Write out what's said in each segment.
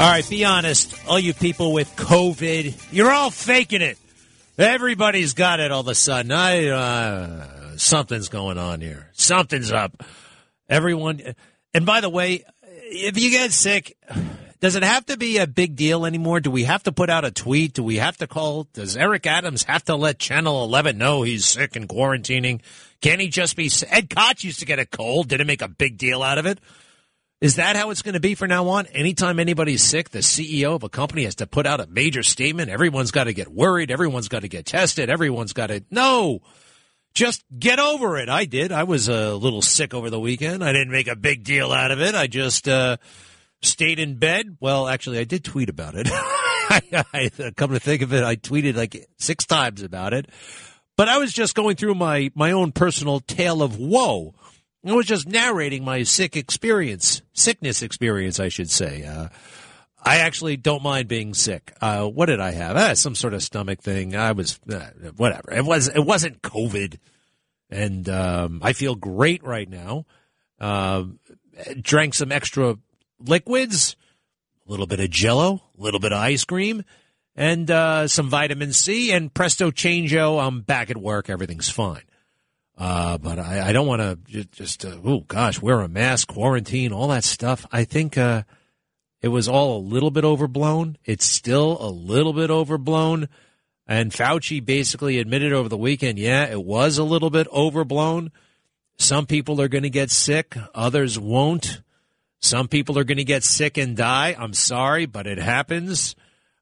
All right, be honest. All you people with COVID, you're all faking it. Everybody's got it all of a sudden. I uh, something's going on here. Something's up. Everyone. And by the way, if you get sick, does it have to be a big deal anymore? Do we have to put out a tweet? Do we have to call? Does Eric Adams have to let Channel 11 know he's sick and quarantining? Can he just be? Ed Koch used to get a cold. Didn't make a big deal out of it. Is that how it's going to be from now on? Anytime anybody's sick, the CEO of a company has to put out a major statement. Everyone's got to get worried. Everyone's got to get tested. Everyone's got to. No! Just get over it. I did. I was a little sick over the weekend. I didn't make a big deal out of it. I just uh, stayed in bed. Well, actually, I did tweet about it. I, I, come to think of it, I tweeted like six times about it. But I was just going through my, my own personal tale of woe I was just narrating my sick experience, sickness experience, I should say. Uh, I actually don't mind being sick. Uh, what did I have? Ah, some sort of stomach thing. I was uh, whatever. It was. It wasn't COVID, and um, I feel great right now. Uh, drank some extra liquids, a little bit of Jello, a little bit of ice cream, and uh, some vitamin C. And presto changeo, I'm back at work. Everything's fine. Uh, but I, I don't want to just, uh, oh gosh, wear a mask, quarantine, all that stuff. I think, uh, it was all a little bit overblown. It's still a little bit overblown. And Fauci basically admitted over the weekend, yeah, it was a little bit overblown. Some people are going to get sick, others won't. Some people are going to get sick and die. I'm sorry, but it happens.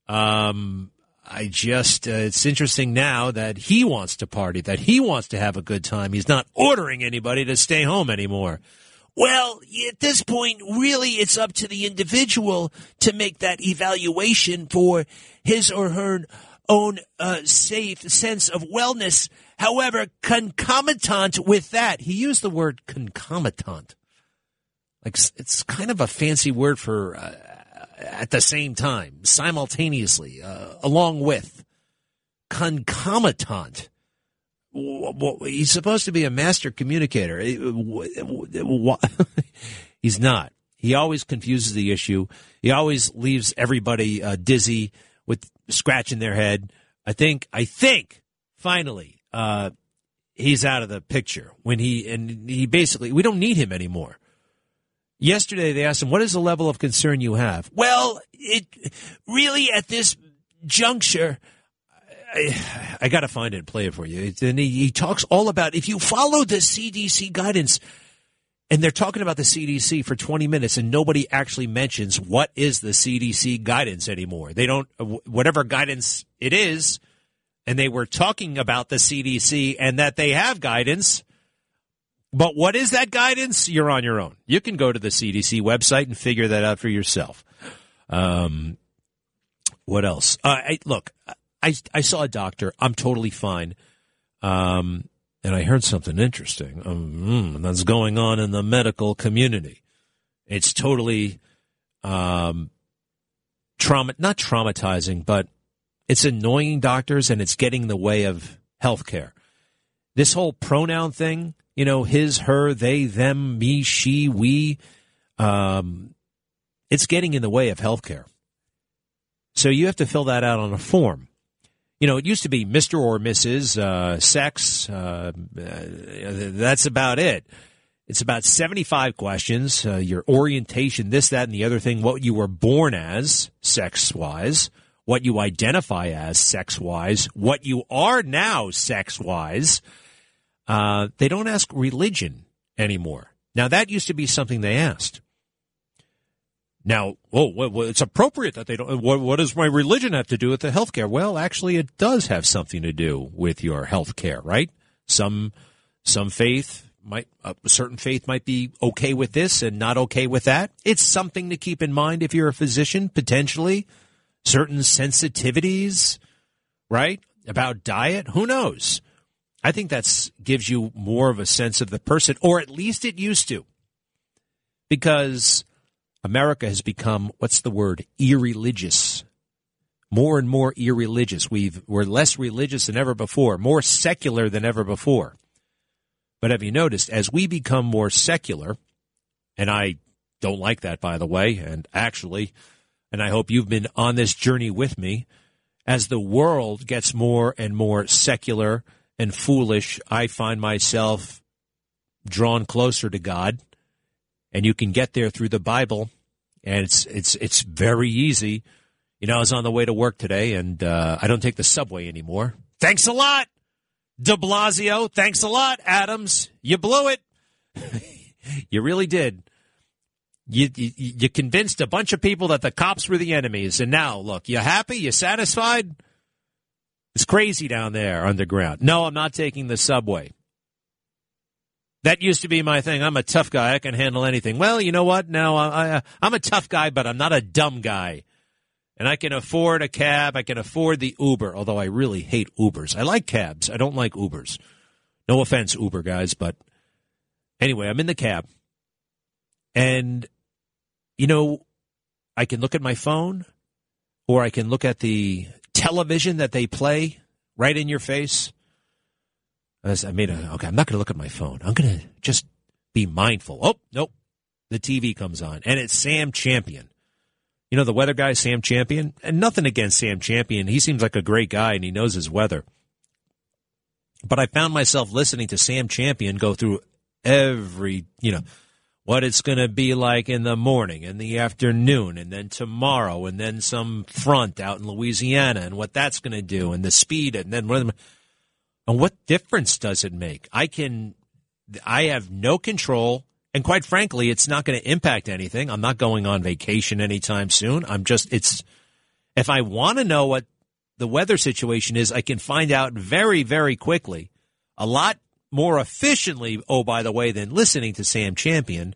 Um, I just, uh, it's interesting now that he wants to party, that he wants to have a good time. He's not ordering anybody to stay home anymore. Well, at this point, really, it's up to the individual to make that evaluation for his or her own uh, safe sense of wellness. However, concomitant with that, he used the word concomitant. Like it's kind of a fancy word for uh, at the same time, simultaneously, uh, along with concomitant. He's supposed to be a master communicator. He's not. He always confuses the issue. He always leaves everybody uh, dizzy with scratching their head. I think. I think finally uh, he's out of the picture when he and he basically we don't need him anymore. Yesterday, they asked him, What is the level of concern you have? Well, it really at this juncture, I, I got to find it and play it for you. And he, he talks all about if you follow the CDC guidance, and they're talking about the CDC for 20 minutes, and nobody actually mentions what is the CDC guidance anymore. They don't, uh, whatever guidance it is, and they were talking about the CDC and that they have guidance but what is that guidance? You're on your own. You can go to the CDC website and figure that out for yourself. Um, what else? Uh, I, look, I, I saw a doctor. I'm totally fine. Um, and I heard something interesting um, that's going on in the medical community. It's totally um, trauma, not traumatizing, but it's annoying doctors and it's getting in the way of healthcare. This whole pronoun thing you know, his, her, they, them, me, she, we. Um, it's getting in the way of healthcare. So you have to fill that out on a form. You know, it used to be Mr. or Mrs., uh, sex. Uh, that's about it. It's about 75 questions, uh, your orientation, this, that, and the other thing, what you were born as, sex wise, what you identify as, sex wise, what you are now, sex wise, uh, they don't ask religion anymore. Now, that used to be something they asked. Now, oh, it's appropriate that they don't. What, what, does my religion have to do with the health care? Well, actually, it does have something to do with your health care, right? Some, some faith might a certain faith might be okay with this and not okay with that. It's something to keep in mind if you're a physician, potentially. Certain sensitivities, right? About diet. Who knows? I think that gives you more of a sense of the person, or at least it used to. Because America has become, what's the word, irreligious. More and more irreligious. We've, we're less religious than ever before, more secular than ever before. But have you noticed, as we become more secular, and I don't like that, by the way, and actually, and I hope you've been on this journey with me, as the world gets more and more secular and foolish, I find myself drawn closer to God. And you can get there through the Bible, and it's it's it's very easy. You know, I was on the way to work today, and uh, I don't take the subway anymore. Thanks a lot, De Blasio. Thanks a lot, Adams. You blew it. you really did. You, you, you convinced a bunch of people that the cops were the enemies, and now look, you happy? You satisfied? It's crazy down there underground. No, I'm not taking the subway. That used to be my thing. I'm a tough guy. I can handle anything. Well, you know what? Now I, I, uh, I'm a tough guy, but I'm not a dumb guy. And I can afford a cab. I can afford the Uber, although I really hate Ubers. I like cabs. I don't like Ubers. No offense, Uber guys, but anyway, I'm in the cab. And, you know, I can look at my phone or I can look at the television that they play right in your face. I made a, okay, I'm not going to look at my phone. I'm going to just be mindful. Oh, nope. The TV comes on and it's Sam Champion. You know, the weather guy, Sam Champion, and nothing against Sam Champion. He seems like a great guy and he knows his weather. But I found myself listening to Sam Champion go through every, you know, what it's going to be like in the morning and the afternoon and then tomorrow and then some front out in Louisiana and what that's going to do and the speed and then what, and what difference does it make? I can, I have no control. And quite frankly, it's not going to impact anything. I'm not going on vacation anytime soon. I'm just, it's, if I want to know what the weather situation is, I can find out very, very quickly. A lot more efficiently, oh, by the way, than listening to Sam Champion.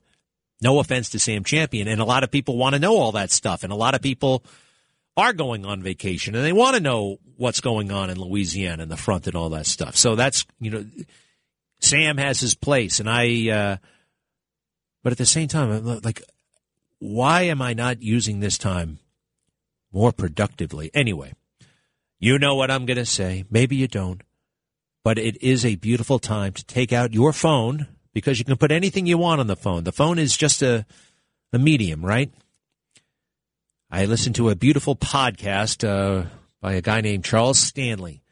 No offense to Sam Champion. And a lot of people want to know all that stuff. And a lot of people are going on vacation and they want to know what's going on in Louisiana and the front and all that stuff. So that's, you know, Sam has his place. And I, uh, but at the same time, like, why am I not using this time more productively? Anyway, you know what I'm going to say. Maybe you don't but it is a beautiful time to take out your phone because you can put anything you want on the phone. The phone is just a, a medium, right? I listened to a beautiful podcast uh, by a guy named Charles Stanley.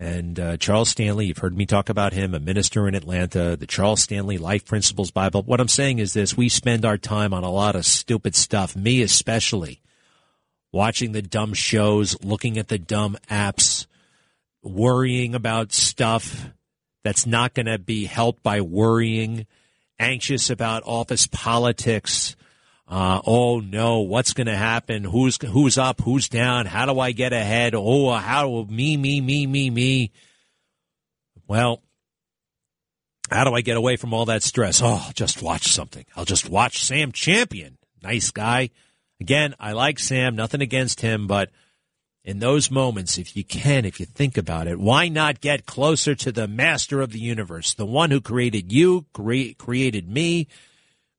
And uh, Charles Stanley, you've heard me talk about him, a minister in Atlanta, the Charles Stanley Life Principles Bible. What I'm saying is this we spend our time on a lot of stupid stuff, me especially, watching the dumb shows, looking at the dumb apps worrying about stuff that's not going to be helped by worrying, anxious about office politics. Uh, oh no, what's going to happen? Who's who's up? Who's down? How do I get ahead? Oh, how me me me me me? Well, how do I get away from all that stress? Oh, I'll just watch something. I'll just watch Sam Champion. Nice guy. Again, I like Sam. Nothing against him, but in those moments, if you can, if you think about it, why not get closer to the master of the universe, the one who created you, cre- created me,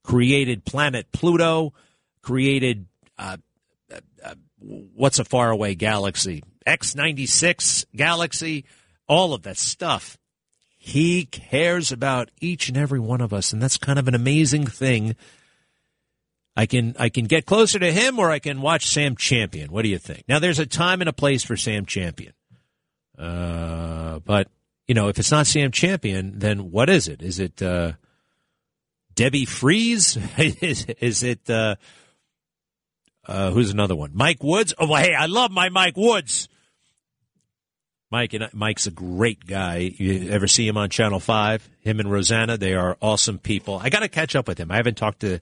created planet Pluto, created uh, uh, uh, what's a faraway galaxy, X96 galaxy, all of that stuff. He cares about each and every one of us, and that's kind of an amazing thing I can I can get closer to him or I can watch Sam Champion. What do you think? Now there's a time and a place for Sam Champion. Uh, but you know, if it's not Sam Champion, then what is it? Is it uh, Debbie Freeze? is, is it uh, uh, who's another one? Mike Woods? Oh, well, hey, I love my Mike Woods. Mike and Mike's a great guy. You ever see him on Channel Five? Him and Rosanna, they are awesome people. I got to catch up with him. I haven't talked to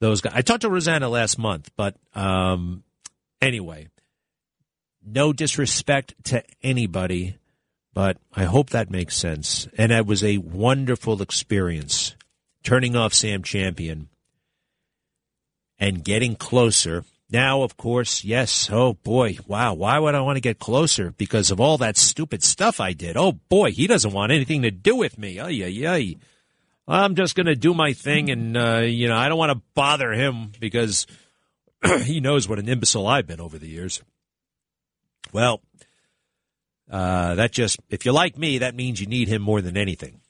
those guys. I talked to Rosanna last month, but um, anyway, no disrespect to anybody, But I hope that makes sense. And it was a wonderful experience turning off Sam Champion and getting closer. Now, of course, yes. Oh boy. Wow. Why would I want to get closer? Because of all that stupid stuff I did. Oh boy. He doesn't want anything to do with me. Ay, ay, ay. I'm just going to do my thing. And, uh, you know, I don't want to bother him because he knows what an imbecile I've been over the years. Well, uh, that just, if you like me, that means you need him more than anything.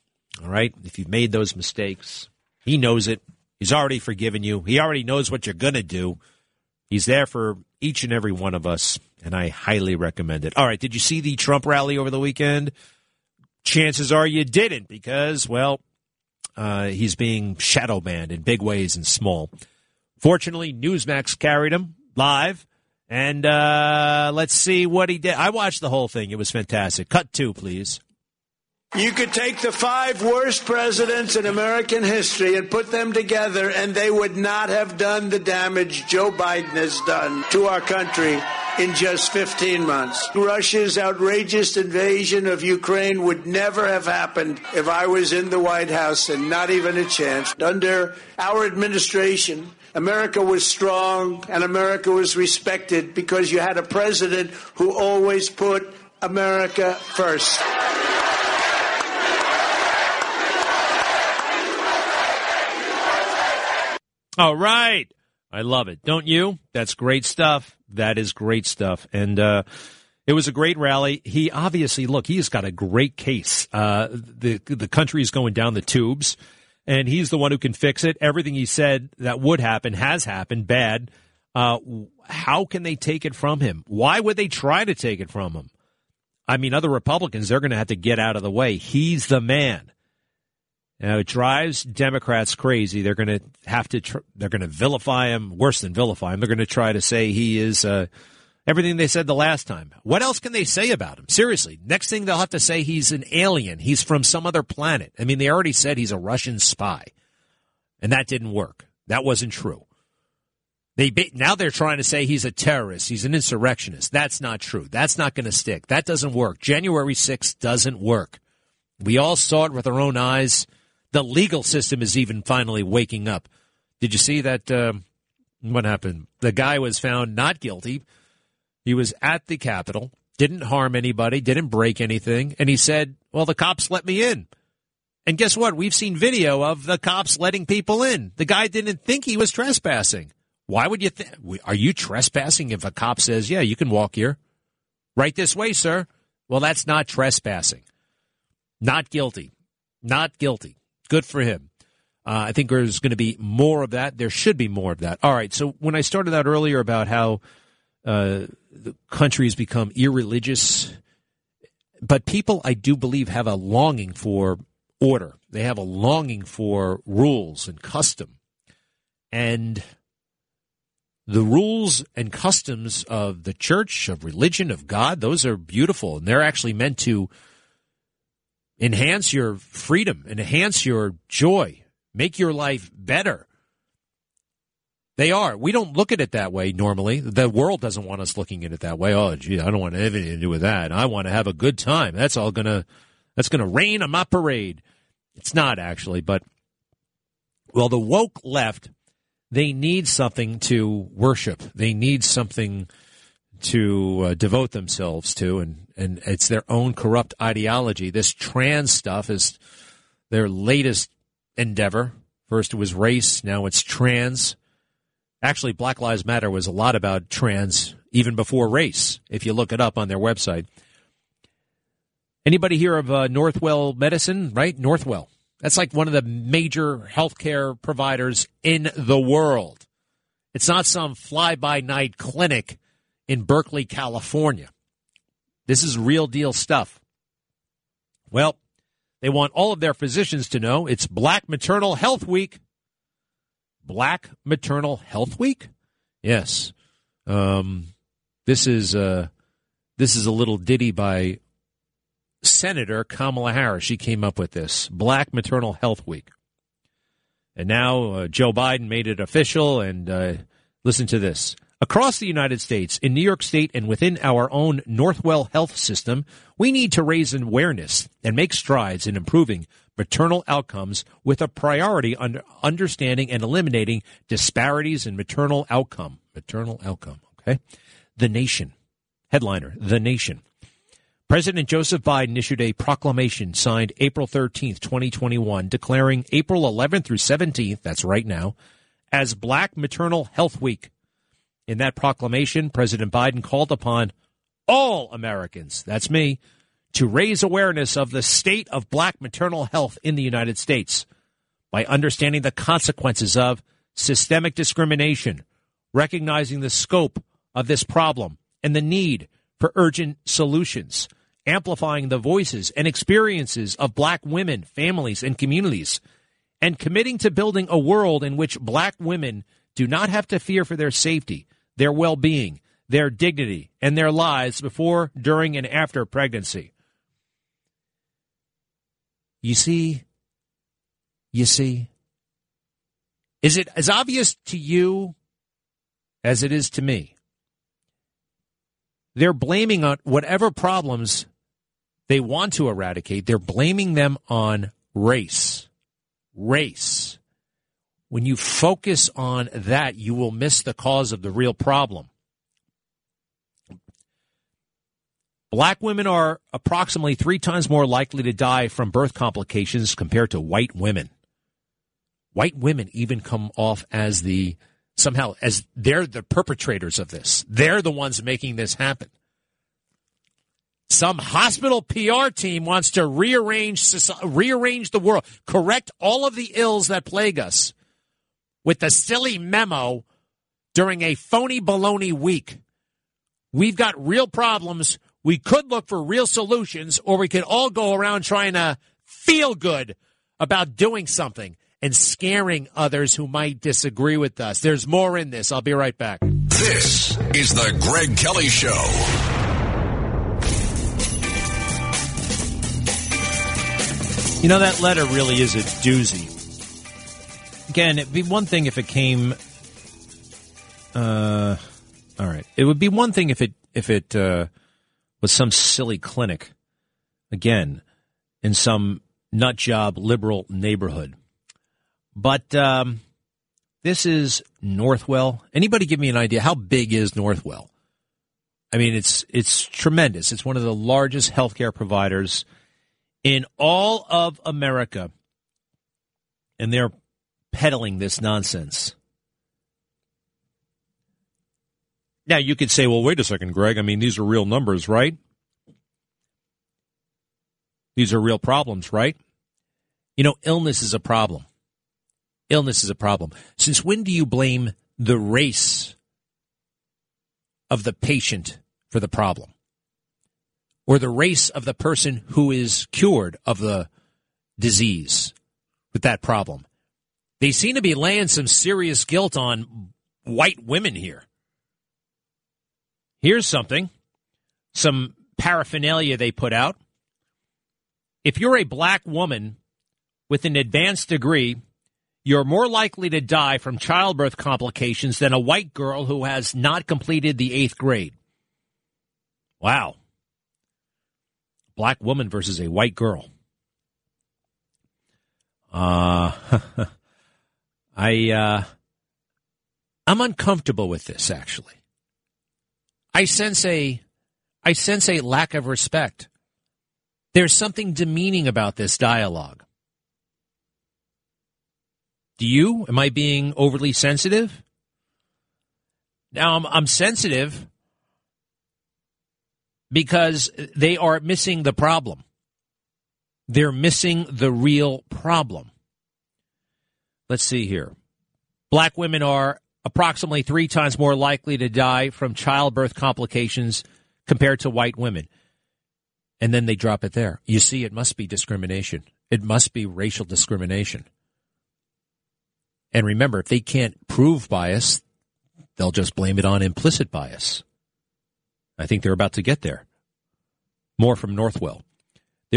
All right? If you've made those mistakes, he knows it. He's already forgiven you. He already knows what you're going to do. He's there for each and every one of us, and I highly recommend it. All right, did you see the Trump rally over the weekend? Chances are you didn't because, well, uh, he's being shadow banned in big ways and small. Fortunately, Newsmax carried him live. And uh, let's see what he did. I watched the whole thing. It was fantastic. Cut two, please. You could take the five worst presidents in American history and put them together, and they would not have done the damage Joe Biden has done to our country in just 15 months. Russia's outrageous invasion of Ukraine would never have happened if I was in the White House, and not even a chance. Under our administration, America was strong and America was respected because you had a president who always put America first. All right. I love it. Don't you? That's great stuff. That is great stuff. And uh, it was a great rally. He obviously, look, he's got a great case. Uh, the the country is going down the tubes, and he's the one who can fix it. Everything he said that would happen has happened. Bad. Uh, how can they take it from him? Why would they try to take it from him? I mean, other Republicans, they're going to have to get out of the way. He's the man. Now, it drives Democrats crazy. They're going to have to. Tr- they're going to vilify him worse than vilify him. They're going to try to say he is uh, everything they said the last time. What else can they say about him? Seriously, next thing they'll have to say he's an alien. He's from some other planet. I mean, they already said he's a Russian spy, and that didn't work. That wasn't true. They now they're trying to say he's a terrorist. He's an insurrectionist. That's not true. That's not going to stick. That doesn't work. January 6th doesn't work. We all saw it with our own eyes. The legal system is even finally waking up. Did you see that? Uh, what happened? The guy was found not guilty. He was at the Capitol, didn't harm anybody, didn't break anything, and he said, "Well, the cops let me in." And guess what? We've seen video of the cops letting people in. The guy didn't think he was trespassing. Why would you think? Are you trespassing if a cop says, "Yeah, you can walk here"? Right this way, sir. Well, that's not trespassing. Not guilty. Not guilty. Good for him. Uh, I think there's going to be more of that. There should be more of that. All right. So when I started out earlier about how uh, the country has become irreligious, but people, I do believe, have a longing for order. They have a longing for rules and custom. And the rules and customs of the church, of religion, of God, those are beautiful. And they're actually meant to enhance your freedom, enhance your joy, make your life better. They are. We don't look at it that way normally. The world doesn't want us looking at it that way. Oh, gee, I don't want anything to do with that. I want to have a good time. That's all gonna. That's gonna rain on my parade. It's not actually, but well, the woke left. They need something to worship. They need something to uh, devote themselves to, and, and it's their own corrupt ideology. This trans stuff is their latest endeavor. First it was race, now it's trans. Actually, Black Lives Matter was a lot about trans even before race, if you look it up on their website. Anybody hear of uh, Northwell Medicine, right? Northwell. That's like one of the major healthcare providers in the world. It's not some fly by night clinic in Berkeley, California. This is real deal stuff. Well, they want all of their physicians to know it's Black Maternal Health Week. Black Maternal Health Week? Yes. Um, this is uh, this is a little ditty by Senator Kamala Harris. She came up with this Black Maternal Health Week. And now uh, Joe Biden made it official. And uh, listen to this Across the United States, in New York State, and within our own Northwell health system, we need to raise awareness and make strides in improving maternal outcomes with a priority on understanding and eliminating disparities in maternal outcome. Maternal outcome, okay? The Nation. Headliner, The Nation. President Joseph Biden issued a proclamation signed April 13th, 2021, declaring April 11th through 17th, that's right now, as Black Maternal Health Week. In that proclamation, President Biden called upon all Americans, that's me, to raise awareness of the state of black maternal health in the United States by understanding the consequences of systemic discrimination, recognizing the scope of this problem and the need for urgent solutions, amplifying the voices and experiences of black women, families, and communities, and committing to building a world in which black women do not have to fear for their safety, their well being, their dignity, and their lives before, during, and after pregnancy. You see, you see, is it as obvious to you as it is to me? They're blaming on whatever problems they want to eradicate, they're blaming them on race. Race. When you focus on that, you will miss the cause of the real problem. Black women are approximately three times more likely to die from birth complications compared to white women. White women even come off as the somehow as they're the perpetrators of this. They're the ones making this happen. Some hospital PR team wants to rearrange rearrange the world, correct all of the ills that plague us with the silly memo during a phony baloney week. We've got real problems. We could look for real solutions, or we could all go around trying to feel good about doing something and scaring others who might disagree with us. There's more in this. I'll be right back. This is the Greg Kelly Show. You know, that letter really is a doozy. Again, it'd be one thing if it came. Uh, all right. It would be one thing if it if it uh, was some silly clinic, again, in some nut job liberal neighborhood. But um, this is Northwell. Anybody give me an idea how big is Northwell? I mean, it's it's tremendous. It's one of the largest healthcare providers in all of America, and they're peddling this nonsense. Now, you could say, well, wait a second, Greg. I mean, these are real numbers, right? These are real problems, right? You know, illness is a problem. Illness is a problem. Since when do you blame the race of the patient for the problem? Or the race of the person who is cured of the disease with that problem? They seem to be laying some serious guilt on white women here. Here's something some paraphernalia they put out. If you're a black woman with an advanced degree, you're more likely to die from childbirth complications than a white girl who has not completed the eighth grade. Wow. Black woman versus a white girl. Uh, I, uh, I'm uncomfortable with this, actually. I sense a I sense a lack of respect. There's something demeaning about this dialogue. Do you? Am I being overly sensitive? Now I'm, I'm sensitive because they are missing the problem. They're missing the real problem. Let's see here. Black women are approximately three times more likely to die from childbirth complications compared to white women. And then they drop it there. You see, it must be discrimination. It must be racial discrimination. And remember, if they can't prove bias, they'll just blame it on implicit bias. I think they're about to get there. More from Northwell.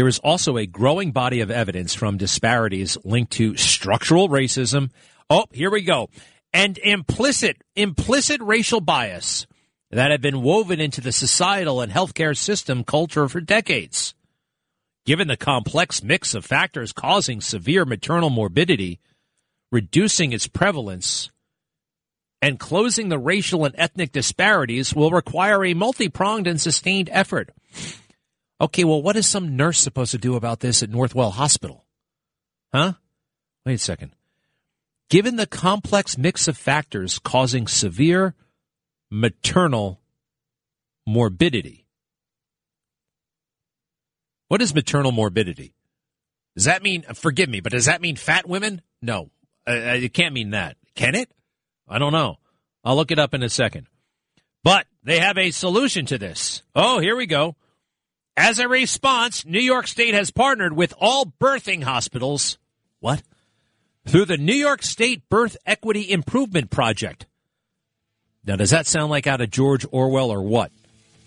There is also a growing body of evidence from disparities linked to structural racism. Oh, here we go and implicit implicit racial bias that have been woven into the societal and healthcare system culture for decades. Given the complex mix of factors causing severe maternal morbidity, reducing its prevalence, and closing the racial and ethnic disparities will require a multi pronged and sustained effort. Okay, well, what is some nurse supposed to do about this at Northwell Hospital? Huh? Wait a second. Given the complex mix of factors causing severe maternal morbidity. What is maternal morbidity? Does that mean, forgive me, but does that mean fat women? No, it can't mean that. Can it? I don't know. I'll look it up in a second. But they have a solution to this. Oh, here we go. As a response, New York State has partnered with all birthing hospitals. What? Through the New York State Birth Equity Improvement Project. Now, does that sound like out of George Orwell or what?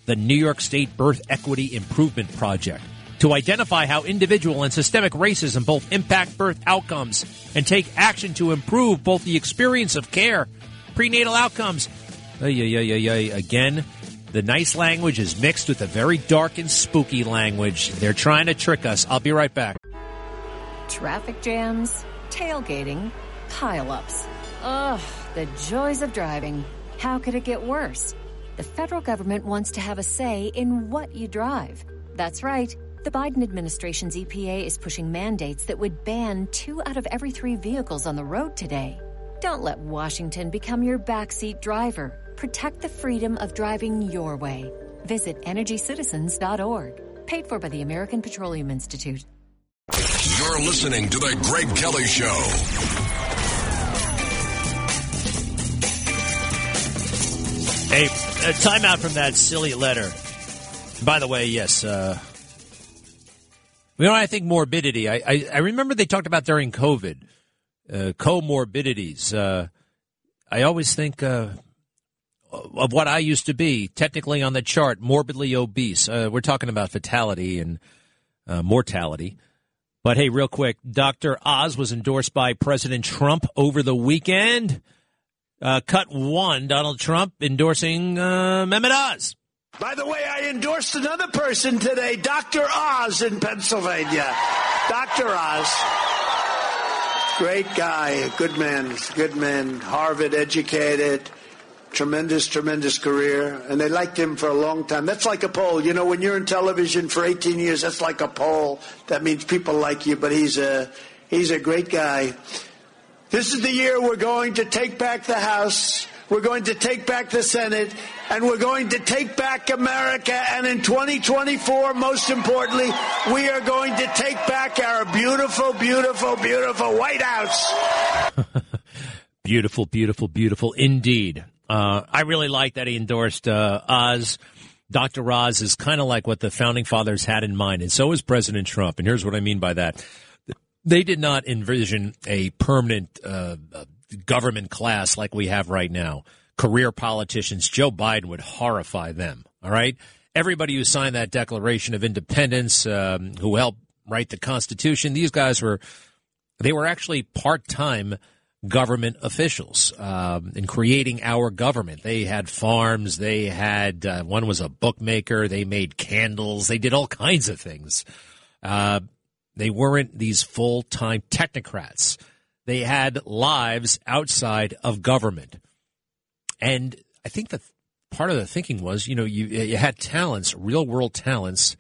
The New York State Birth Equity Improvement Project to identify how individual and systemic racism both impact birth outcomes and take action to improve both the experience of care, prenatal outcomes. Ay, ay, ay, ay, Again, the nice language is mixed with a very dark and spooky language. They're trying to trick us. I'll be right back. Traffic jams, tailgating, pileups. Ugh, the joys of driving. How could it get worse? The federal government wants to have a say in what you drive. That's right. The Biden administration's EPA is pushing mandates that would ban two out of every three vehicles on the road today. Don't let Washington become your backseat driver. Protect the freedom of driving your way. Visit EnergyCitizens.org. Paid for by the American Petroleum Institute. You're listening to The Greg Kelly Show. Hey, uh, time out from that silly letter. By the way, yes, uh, you know, I think morbidity. I, I, I remember they talked about during COVID, uh, comorbidities. Uh, I always think uh, of what I used to be, technically on the chart, morbidly obese. Uh, we're talking about fatality and uh, mortality. But hey, real quick, Dr. Oz was endorsed by President Trump over the weekend. Uh, cut one, Donald Trump endorsing Mehmet Oz. By the way, I endorsed another person today, Dr. Oz in Pennsylvania. Dr. Oz. Great guy, good man, good man, Harvard educated, tremendous, tremendous career, and they liked him for a long time. That's like a poll. You know, when you're in television for 18 years, that's like a poll. That means people like you, but he's a, he's a great guy. This is the year we're going to take back the House. We're going to take back the Senate and we're going to take back America. And in 2024, most importantly, we are going to take back our beautiful, beautiful, beautiful White House. beautiful, beautiful, beautiful indeed. Uh, I really like that he endorsed uh, Oz. Dr. Oz is kind of like what the founding fathers had in mind, and so is President Trump. And here's what I mean by that. They did not envision a permanent uh, government class like we have right now career politicians, Joe Biden would horrify them. All right. Everybody who signed that Declaration of Independence, um, who helped write the Constitution, these guys were, they were actually part time government officials um, in creating our government. They had farms. They had, uh, one was a bookmaker. They made candles. They did all kinds of things. Uh, they weren't these full time technocrats. They had lives outside of government. And I think that part of the thinking was, you know, you, you had talents, real world talents,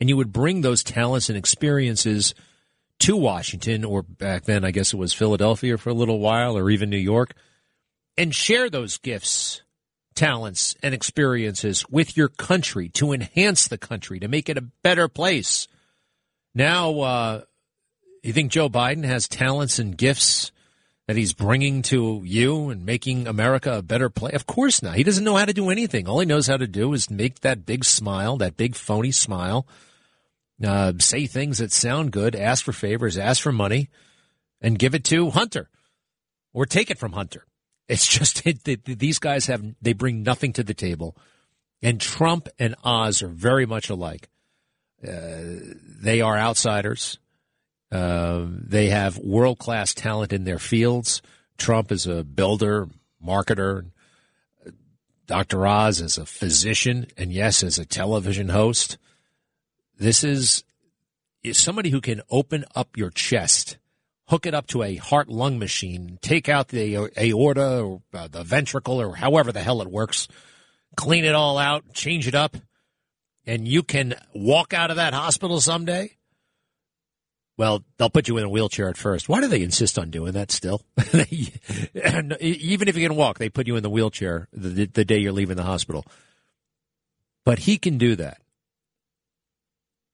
and you would bring those talents and experiences to Washington, or back then, I guess it was Philadelphia for a little while, or even New York, and share those gifts, talents, and experiences with your country to enhance the country, to make it a better place. Now, uh, you think Joe Biden has talents and gifts that he's bringing to you and making America a better place? Of course not. He doesn't know how to do anything. All he knows how to do is make that big smile, that big phony smile, uh, say things that sound good, ask for favors, ask for money, and give it to Hunter or take it from Hunter. It's just it, it, these guys have they bring nothing to the table, and Trump and Oz are very much alike. Uh, they are outsiders. Uh, they have world class talent in their fields. Trump is a builder, marketer, Dr. Oz is a physician, and yes, as a television host. This is, is somebody who can open up your chest, hook it up to a heart lung machine, take out the aorta or uh, the ventricle or however the hell it works, clean it all out, change it up, and you can walk out of that hospital someday well, they'll put you in a wheelchair at first. Why do they insist on doing that still? and Even if you can walk, they put you in the wheelchair the, the day you're leaving the hospital. But he can do that.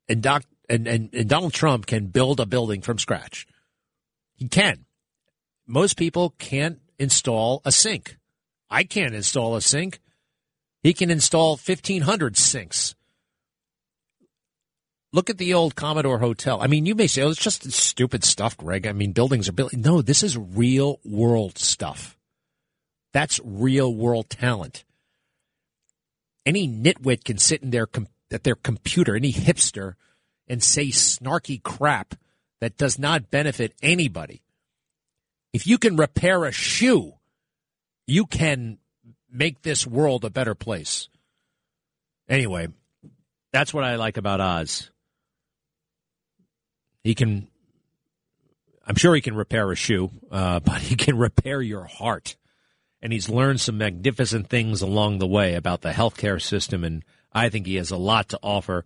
And, Doc, and, and, and Donald Trump can build a building from scratch. He can. Most people can't install a sink. I can't install a sink. He can install 1,500 sinks. Look at the old Commodore Hotel. I mean, you may say, oh, it's just stupid stuff, Greg. I mean, buildings are built. No, this is real world stuff. That's real world talent. Any nitwit can sit in their at their computer, any hipster, and say snarky crap that does not benefit anybody. If you can repair a shoe, you can make this world a better place. Anyway, that's what I like about Oz. He can, I'm sure he can repair a shoe, uh, but he can repair your heart. And he's learned some magnificent things along the way about the healthcare system. And I think he has a lot to offer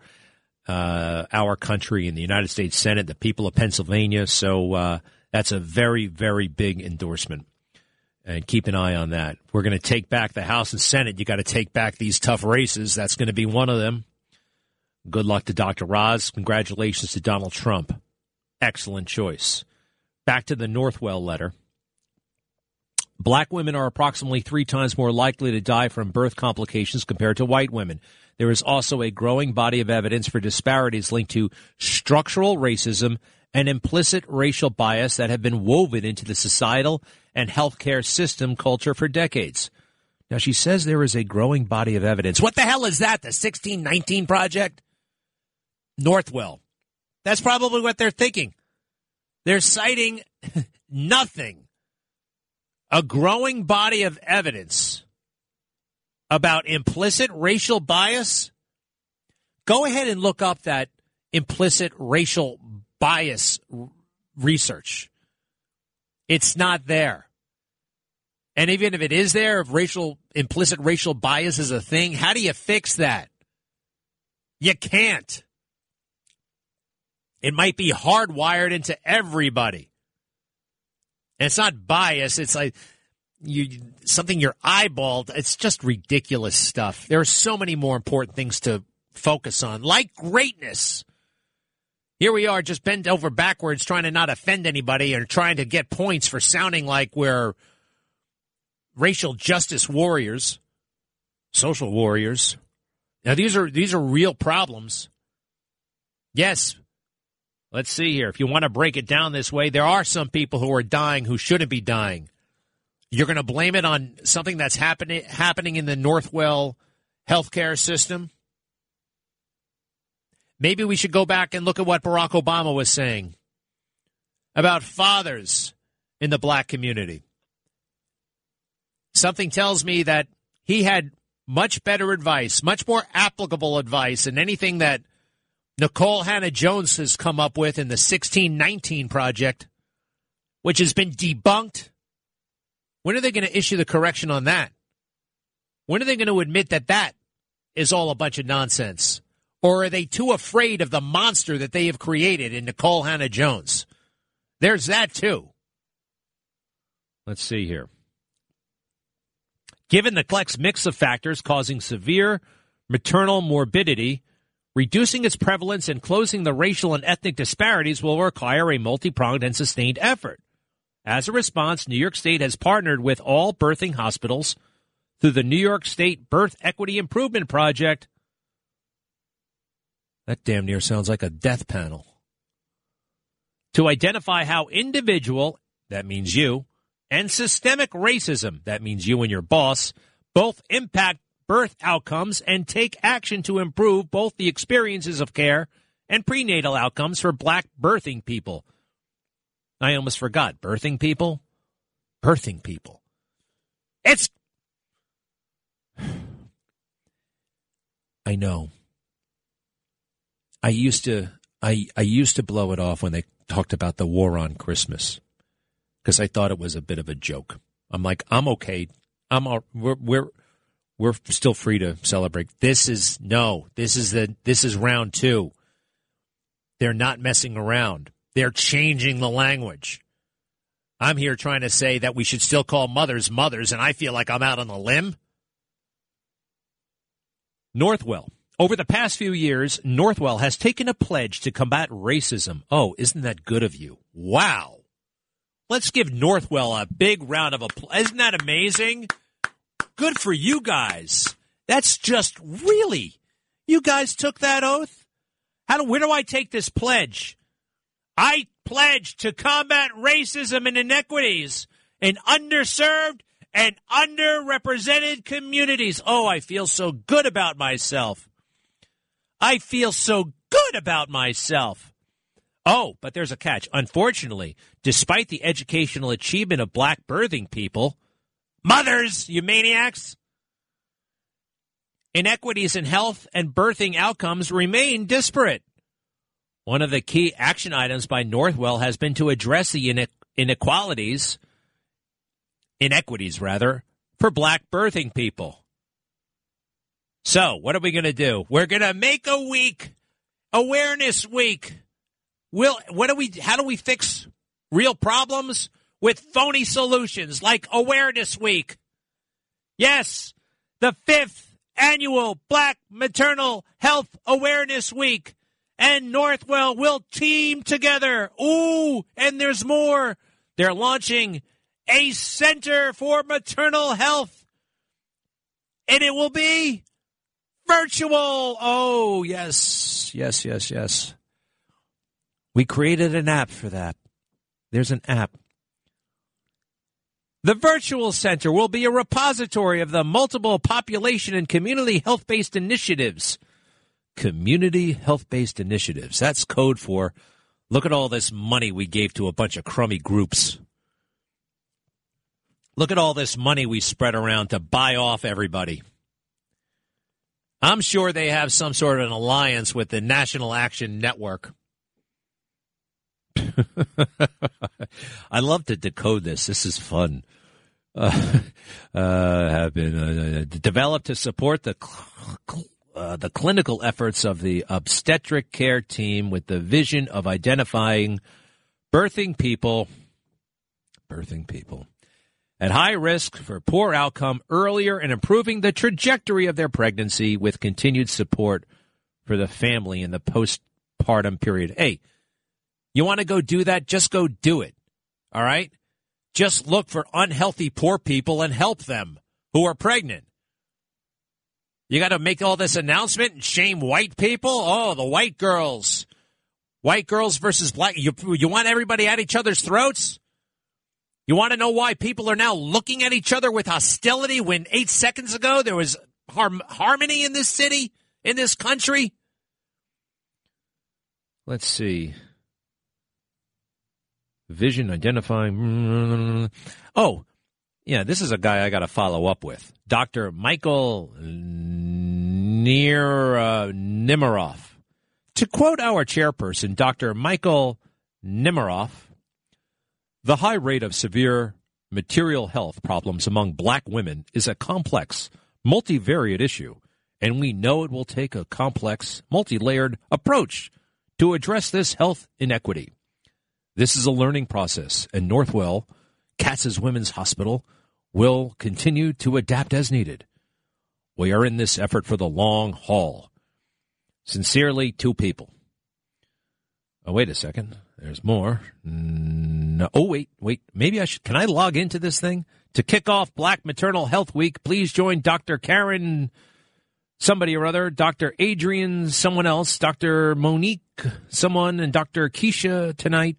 uh, our country and the United States Senate, the people of Pennsylvania. So uh, that's a very, very big endorsement. And keep an eye on that. We're going to take back the House and Senate. You got to take back these tough races. That's going to be one of them. Good luck to Dr. Oz. Congratulations to Donald Trump. Excellent choice. Back to the Northwell letter. Black women are approximately three times more likely to die from birth complications compared to white women. There is also a growing body of evidence for disparities linked to structural racism and implicit racial bias that have been woven into the societal and healthcare system culture for decades. Now, she says there is a growing body of evidence. What the hell is that? The 1619 Project? Northwell. That's probably what they're thinking. They're citing nothing. A growing body of evidence about implicit racial bias. Go ahead and look up that implicit racial bias research. It's not there. And even if it is there, if racial implicit racial bias is a thing, how do you fix that? You can't. It might be hardwired into everybody. And it's not bias. It's like you something you're eyeballed. It's just ridiculous stuff. There are so many more important things to focus on, like greatness. Here we are, just bent over backwards, trying to not offend anybody or trying to get points for sounding like we're racial justice warriors, social warriors. Now these are these are real problems. Yes, Let's see here. If you want to break it down this way, there are some people who are dying who shouldn't be dying. You're going to blame it on something that's happening happening in the Northwell healthcare system. Maybe we should go back and look at what Barack Obama was saying about fathers in the black community. Something tells me that he had much better advice, much more applicable advice than anything that Nikole Hannah-Jones has come up with in the 1619 project, which has been debunked. When are they going to issue the correction on that? When are they going to admit that that is all a bunch of nonsense? Or are they too afraid of the monster that they have created in Nikole Hannah-Jones? There's that too. Let's see here. Given the complex mix of factors causing severe maternal morbidity, Reducing its prevalence and closing the racial and ethnic disparities will require a multi pronged and sustained effort. As a response, New York State has partnered with all birthing hospitals through the New York State Birth Equity Improvement Project. That damn near sounds like a death panel. To identify how individual, that means you, and systemic racism, that means you and your boss, both impact birth outcomes and take action to improve both the experiences of care and prenatal outcomes for black birthing people. I almost forgot birthing people. birthing people. It's. I know. I used to I I used to blow it off when they talked about the war on Christmas because I thought it was a bit of a joke. I'm like, I'm okay. I'm all, we're we're we're still free to celebrate. This is no. This is the this is round 2. They're not messing around. They're changing the language. I'm here trying to say that we should still call mothers mothers, and I feel like I'm out on a limb. Northwell. Over the past few years, Northwell has taken a pledge to combat racism. Oh, isn't that good of you? Wow. Let's give Northwell a big round of applause. Isn't that amazing? Good for you guys. That's just really. You guys took that oath? How do, where do I take this pledge? I pledge to combat racism and inequities in underserved and underrepresented communities. Oh, I feel so good about myself. I feel so good about myself. Oh, but there's a catch. Unfortunately, despite the educational achievement of black birthing people, mothers, you maniacs, inequities in health and birthing outcomes remain disparate. One of the key action items by Northwell has been to address the inequalities, inequities rather, for black birthing people. So, what are we going to do? We're going to make a week, awareness week. Will what do we? How do we fix real problems with phony solutions like awareness week? Yes, the fifth annual Black Maternal Health Awareness Week and Northwell will team together. Ooh, and there's more. They're launching a Center for Maternal Health, and it will be virtual. Oh, yes, yes, yes, yes. We created an app for that. There's an app. The Virtual Center will be a repository of the multiple population and community health based initiatives. Community health based initiatives. That's code for look at all this money we gave to a bunch of crummy groups. Look at all this money we spread around to buy off everybody. I'm sure they have some sort of an alliance with the National Action Network. I love to decode this. This is fun. Uh, uh, have been uh, developed to support the uh, the clinical efforts of the obstetric care team with the vision of identifying birthing people, birthing people at high risk for poor outcome earlier and improving the trajectory of their pregnancy with continued support for the family in the postpartum period. Hey, you want to go do that? Just go do it. All right? Just look for unhealthy poor people and help them who are pregnant. You got to make all this announcement and shame white people? Oh, the white girls. White girls versus black. You, you want everybody at each other's throats? You want to know why people are now looking at each other with hostility when eight seconds ago there was harmony in this city, in this country? Let's see. Vision identifying. Oh, yeah, this is a guy I got to follow up with. Dr. Michael Near uh. To quote our chairperson, Dr. Michael Nimaroff, the high rate of severe material health problems among black women is a complex, multivariate issue, and we know it will take a complex, multi-layered approach to address this health inequity. This is a learning process, and Northwell, Katz's Women's Hospital, will continue to adapt as needed. We are in this effort for the long haul. Sincerely, two people. Oh, wait a second. There's more. No. Oh, wait, wait. Maybe I should. Can I log into this thing? To kick off Black Maternal Health Week, please join Dr. Karen, somebody or other, Dr. Adrian, someone else, Dr. Monique, someone, and Dr. Keisha tonight,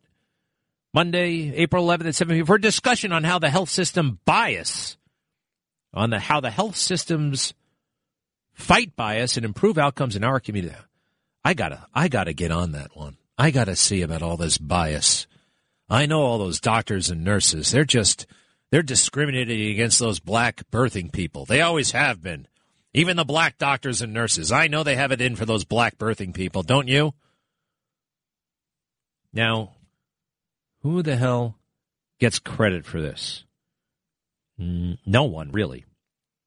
Monday, April 11th at 7 p.m. for a discussion on how the health system bias, on the how the health systems fight bias and improve outcomes in our community. I gotta, I gotta get on that one. I got to see about all this bias. I know all those doctors and nurses. They're just, They're discriminating against those black birthing people. They always have been. Even the black doctors and nurses. I know they have it in for those black birthing people, don't you? Now, who the hell gets credit for this? No one, really,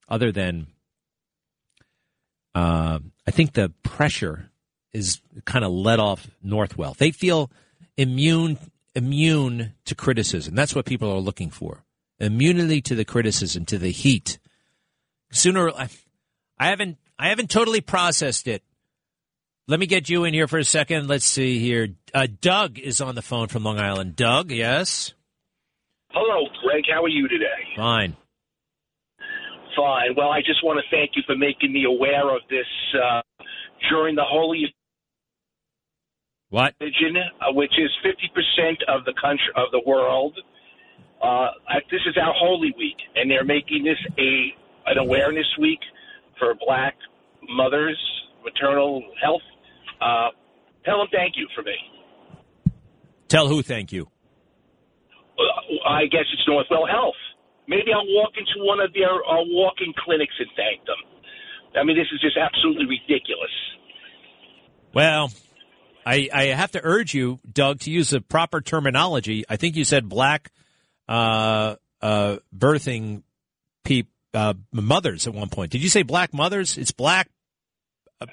other than uh, I think the pressure is kind of let off Northwell. They feel immune immune to criticism. That's what people are looking for. Immunity to the criticism, to the heat. Sooner, I, I haven't, I haven't totally processed it. Let me get you in here for a second. Let's see here. Uh, Doug is on the phone from Long Island. Doug, yes. Hello, Greg. How are you today? Fine. Fine. Well, I just want to thank you for making me aware of this uh, during the Holy What? Religion, uh, which is 50% of the country of the world. Uh, this is our Holy Week, and they're making this a an awareness week for Black mothers, maternal health. Uh, tell them thank you for me. Tell who thank you. Uh, I guess it's Northwell Health. Maybe I'll walk into one of their uh, walk-in clinics and thank them. I mean, this is just absolutely ridiculous. Well, I, I have to urge you, Doug, to use the proper terminology. I think you said black uh, uh, birthing uh, mothers at one point. Did you say black mothers? It's black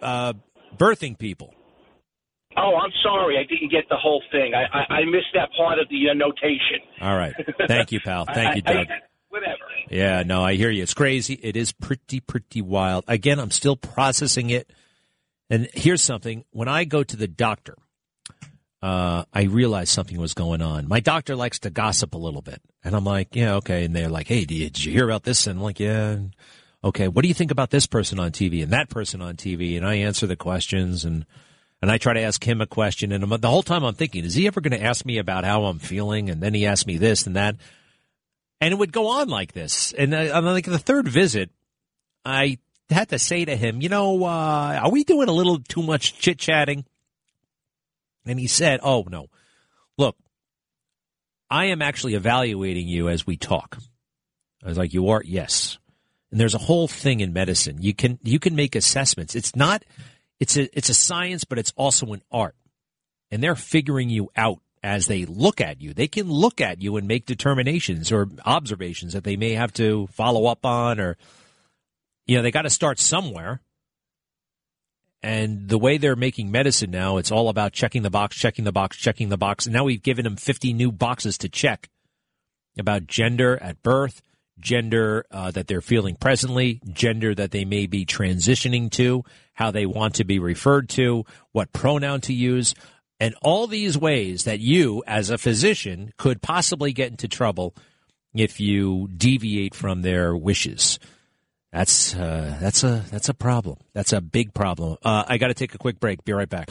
uh, birthing people. Oh, I'm sorry. I didn't get the whole thing. I, I, I missed that part of the uh, notation. All right. Thank you, pal. Thank you, Doug. Whatever. Yeah, no, I hear you. It's crazy. It is pretty, pretty wild. Again, I'm still processing it. And here's something. When I go to the doctor, uh, I realized something was going on. My doctor likes to gossip a little bit. And I'm like, yeah, okay. And they're like, hey, did you, hear about this? And I'm like, yeah. Okay. What do you think about this person on TV and that person on TV? And I answer the questions and, and I try to ask him a question. And I'm, the whole time I'm thinking, is he ever going to ask me about how I'm feeling? And then he asked me this and that. And it would go on like this. And uh, on like the third visit, I had to say to him, you know, uh, are we doing a little too much chit chatting? And he said, oh, no. Look, I am actually evaluating you as we talk. I was like, you are? Yes. And there's a whole thing in medicine. You can, you can make assessments. It's not, it's a, it's a science, but it's also an art. And they're figuring you out as they look at you. They can look at you and make determinations or observations that they may have to follow up on or, you know, they got to start somewhere. And the way they're making medicine now, it's all about checking the box, checking the box, checking the box. And now we've given them 50 new boxes to check about gender at birth, gender uh, that they're feeling presently, gender that they may be transitioning to, how they want to be referred to, what pronoun to use, and all these ways that you, as a physician, could possibly get into trouble if you deviate from their wishes. That's uh, that's a that's a problem. That's a big problem. Uh, I got to take a quick break. Be right back.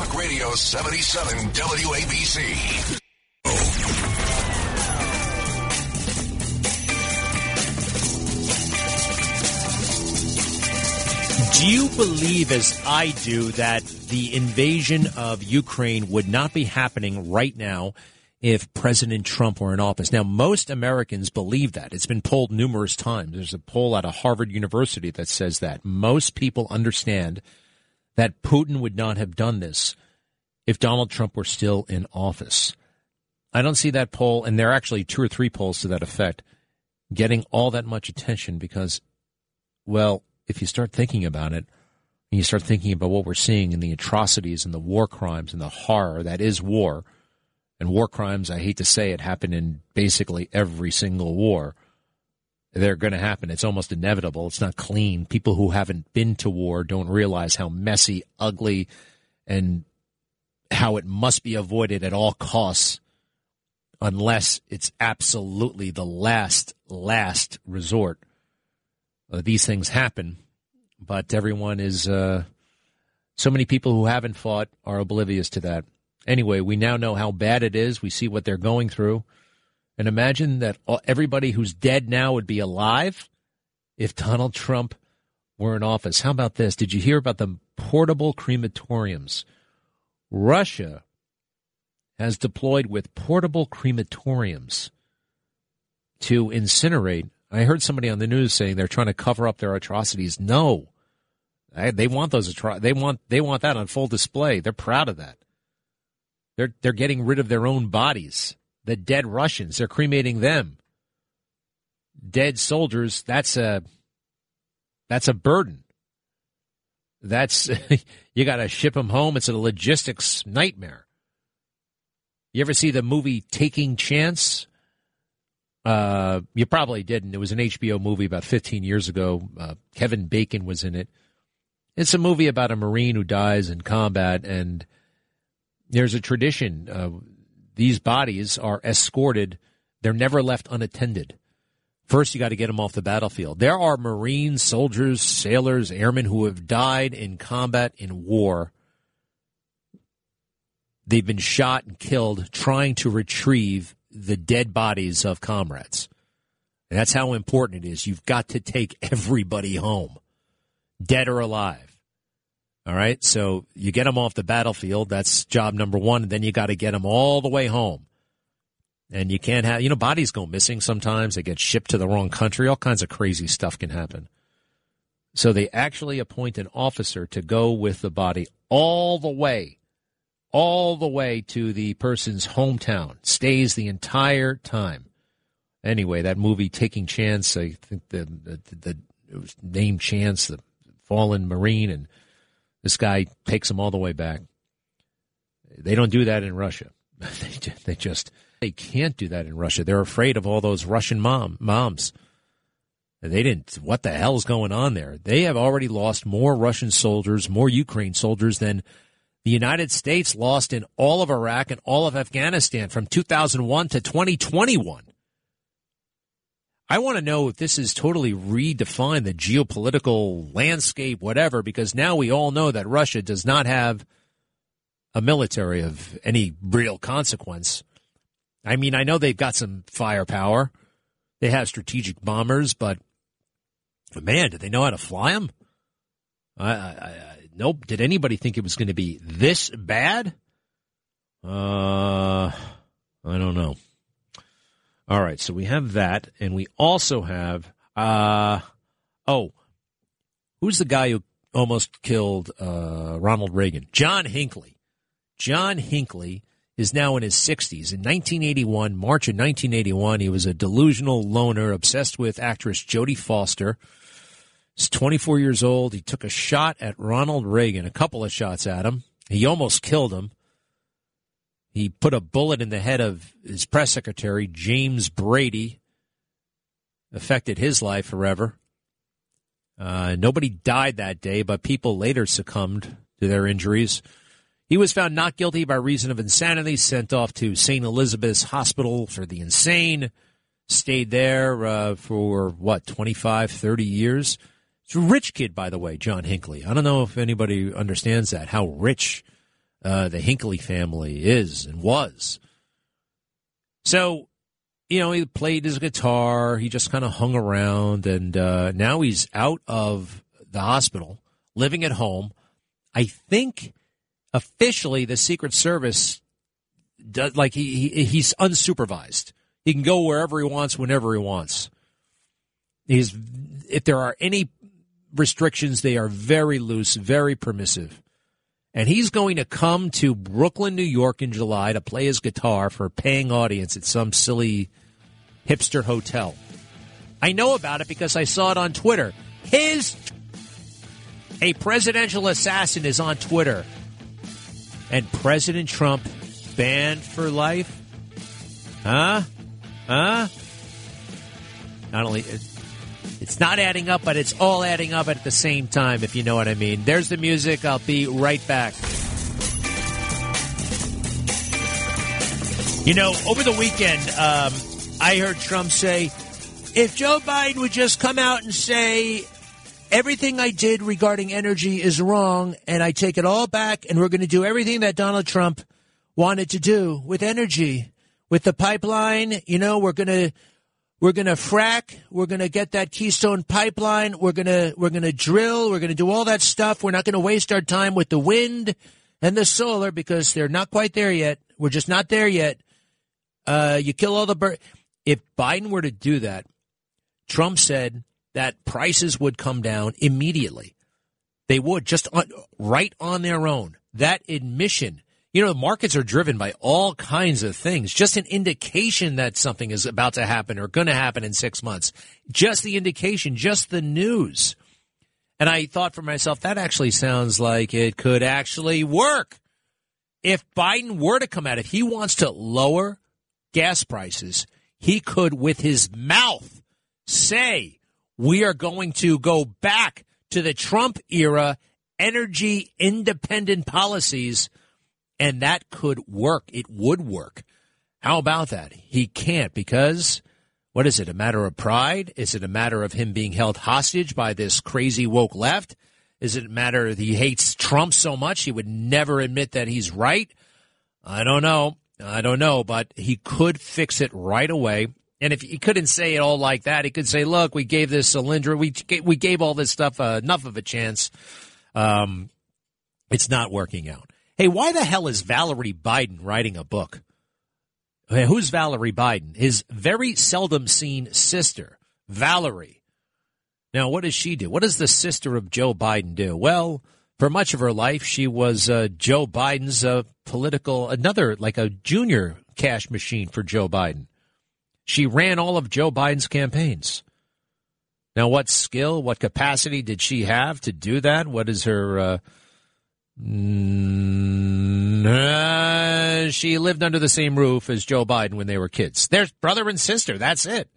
Talk Radio 77 WABC. Do you believe, as I do, that the invasion of Ukraine would not be happening right now if President Trump were in office? Now, most Americans believe that. It's been polled numerous times. There's a poll out of Harvard University that says that. Most people understand that Putin would not have done this if Donald Trump were still in office. I don't see that poll, and there are actually two or three polls to that effect, getting all that much attention because, well, if you start thinking about it, and you start thinking about what we're seeing and the atrocities and the war crimes and the horror that is war, and war crimes, I hate to say it, happen in basically every single war. They're going to happen. It's almost inevitable. It's not clean. People who haven't been to war don't realize how messy, ugly, and how it must be avoided at all costs unless it's absolutely the last, last resort. Uh, these things happen, but everyone is. Uh, so many people who haven't fought are oblivious to that. Anyway, we now know how bad it is. We see what they're going through. And imagine that everybody who's dead now would be alive if Donald Trump were in office. How about this? Did you hear about the portable crematoriums? Russia has deployed with portable crematoriums to incinerate. I heard somebody on the news saying they're trying to cover up their atrocities. No, they want those. They want they want that on full display. They're proud of that. They're they're getting rid of their own bodies. The dead Russians. They're cremating them. Dead soldiers. That's a that's a burden. That's you got to ship them home. It's a logistics nightmare. You ever see the movie Taking Chance? Uh, you probably didn't. It was an HBO movie about 15 years ago. Uh, Kevin Bacon was in it. It's a movie about a Marine who dies in combat, and there's a tradition. Uh, these bodies are escorted, they're never left unattended. First, you got to get them off the battlefield. There are Marines, soldiers, sailors, airmen who have died in combat in war. They've been shot and killed trying to retrieve the dead bodies of comrades. And that's how important it is. You've got to take everybody home, dead or alive. All right. So you get them off the battlefield. That's job number one. Then you got to get them all the way home. And you can't have, you know, bodies go missing sometimes. They get shipped to the wrong country. All kinds of crazy stuff can happen. So they actually appoint an officer to go with the body all the way, all the way to the person's hometown, stays the entire time. Anyway, that movie, Taking Chance, I think the, the, the, the name Chance, the fallen Marine, and this guy takes them all the way back. They don't do that in Russia. they, they just they can't do that in Russia. They're afraid of all those Russian mom moms. They didn't. What the hell's going on there? They have already lost more Russian soldiers, more Ukraine soldiers than the United States lost in all of Iraq and all of Afghanistan from 2001 to 2021. I want to know if this has totally redefined the geopolitical landscape, whatever, because now we all know that Russia does not have a military of any real consequence. I mean, I know they've got some firepower. They have strategic bombers, but man, did they know how to fly them? I, I, I, nope. Did anybody think it was going to be this bad? Uh, I don't know. All right, so we have that, and we also have uh oh, who's the guy who almost killed uh, Ronald Reagan? John Hinckley. John Hinckley is now in his 60s. In 1981, March of 1981, he was a delusional loner obsessed with actress Jodie Foster. He's 24 years old. He took a shot at Ronald Reagan, a couple of shots at him. He almost killed him. He put a bullet in the head of his press secretary, James Brady, affected his life forever. Uh, nobody died that day, but people later succumbed to their injuries. He was found not guilty by reason of insanity, sent off to St. Elizabeth's Hospital for the Insane, stayed there uh, for, what, 25, 30 years? It's a rich kid, by the way, John Hinckley. I don't know if anybody understands that, how rich uh, the Hinckley family is and was. So, you know, he played his guitar. He just kind of hung around, and uh, now he's out of the hospital, living at home. I think officially the Secret Service does like he, he he's unsupervised. He can go wherever he wants, whenever he wants. He's if there are any restrictions, they are very loose, very permissive and he's going to come to Brooklyn, New York in July to play his guitar for a paying audience at some silly hipster hotel. I know about it because I saw it on Twitter. His a presidential assassin is on Twitter. And President Trump banned for life? Huh? Huh? Not only it's not adding up, but it's all adding up at the same time, if you know what I mean. There's the music. I'll be right back. You know, over the weekend, um, I heard Trump say, if Joe Biden would just come out and say, everything I did regarding energy is wrong, and I take it all back, and we're going to do everything that Donald Trump wanted to do with energy, with the pipeline. You know, we're going to we're going to frack. We're going to get that Keystone pipeline. We're going to we're going to drill. We're going to do all that stuff. We're not going to waste our time with the wind and the solar because they're not quite there yet. We're just not there yet. Uh, you kill all the birds. If Biden were to do that, Trump said that prices would come down immediately. They would just on, right on their own. That admission, you know, the markets are driven by all kinds of things. Just an indication that something is about to happen or going to happen in six months. Just the indication, just the news. And I thought for myself, that actually sounds like it could actually work. If Biden were to come out, if he wants to lower gas prices, he could, with his mouth, say, we are going to go back to the Trump era energy independent policies, and that could work. It would work. How about that? He can't because what is it? A matter of pride? Is it a matter of him being held hostage by this crazy woke left? Is it a matter that he hates Trump so much he would never admit that he's right? I don't know. I don't know, but he could fix it right away. And if he couldn't say it all like that, he could say, "Look, we gave this Solyndra, we we gave all this stuff uh, enough of a chance. Um, it's not working out." Hey, why the hell is Valerie Biden writing a book? Okay, who's Valerie Biden? His very seldom seen sister, Valerie. Now, what does she do? What does the sister of Joe Biden do? Well, for much of her life, she was uh, Joe Biden's uh, political, another like a junior cash machine for Joe Biden. She ran all of Joe Biden's campaigns. Now, what skill, what capacity did she have to do that? What is her? Uh, uh, she lived under the same roof as Joe Biden when they were kids. They're brother and sister. That's it.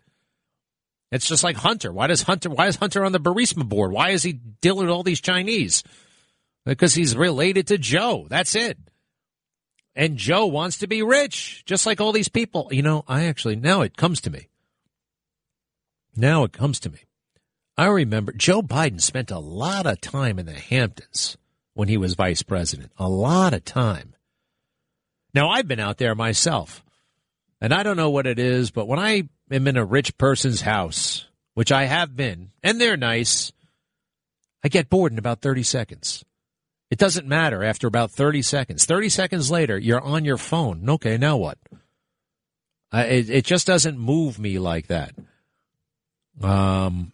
It's just like Hunter. Why does Hunter? Why is Hunter on the Burisma board? Why is he dealing with all these Chinese? because he's related to Joe. That's it. And Joe wants to be rich, just like all these people. You know, I actually, now it comes to me. Now it comes to me. I remember Joe Biden spent a lot of time in the Hamptons when he was vice president. A lot of time. Now, I've been out there myself, and I don't know what it is, but when I am in a rich person's house, which I have been, and they're nice, I get bored in about 30 seconds. It doesn't matter after about 30 seconds. 30 seconds later, you're on your phone. Okay, now what? It, it just doesn't move me like that. Um,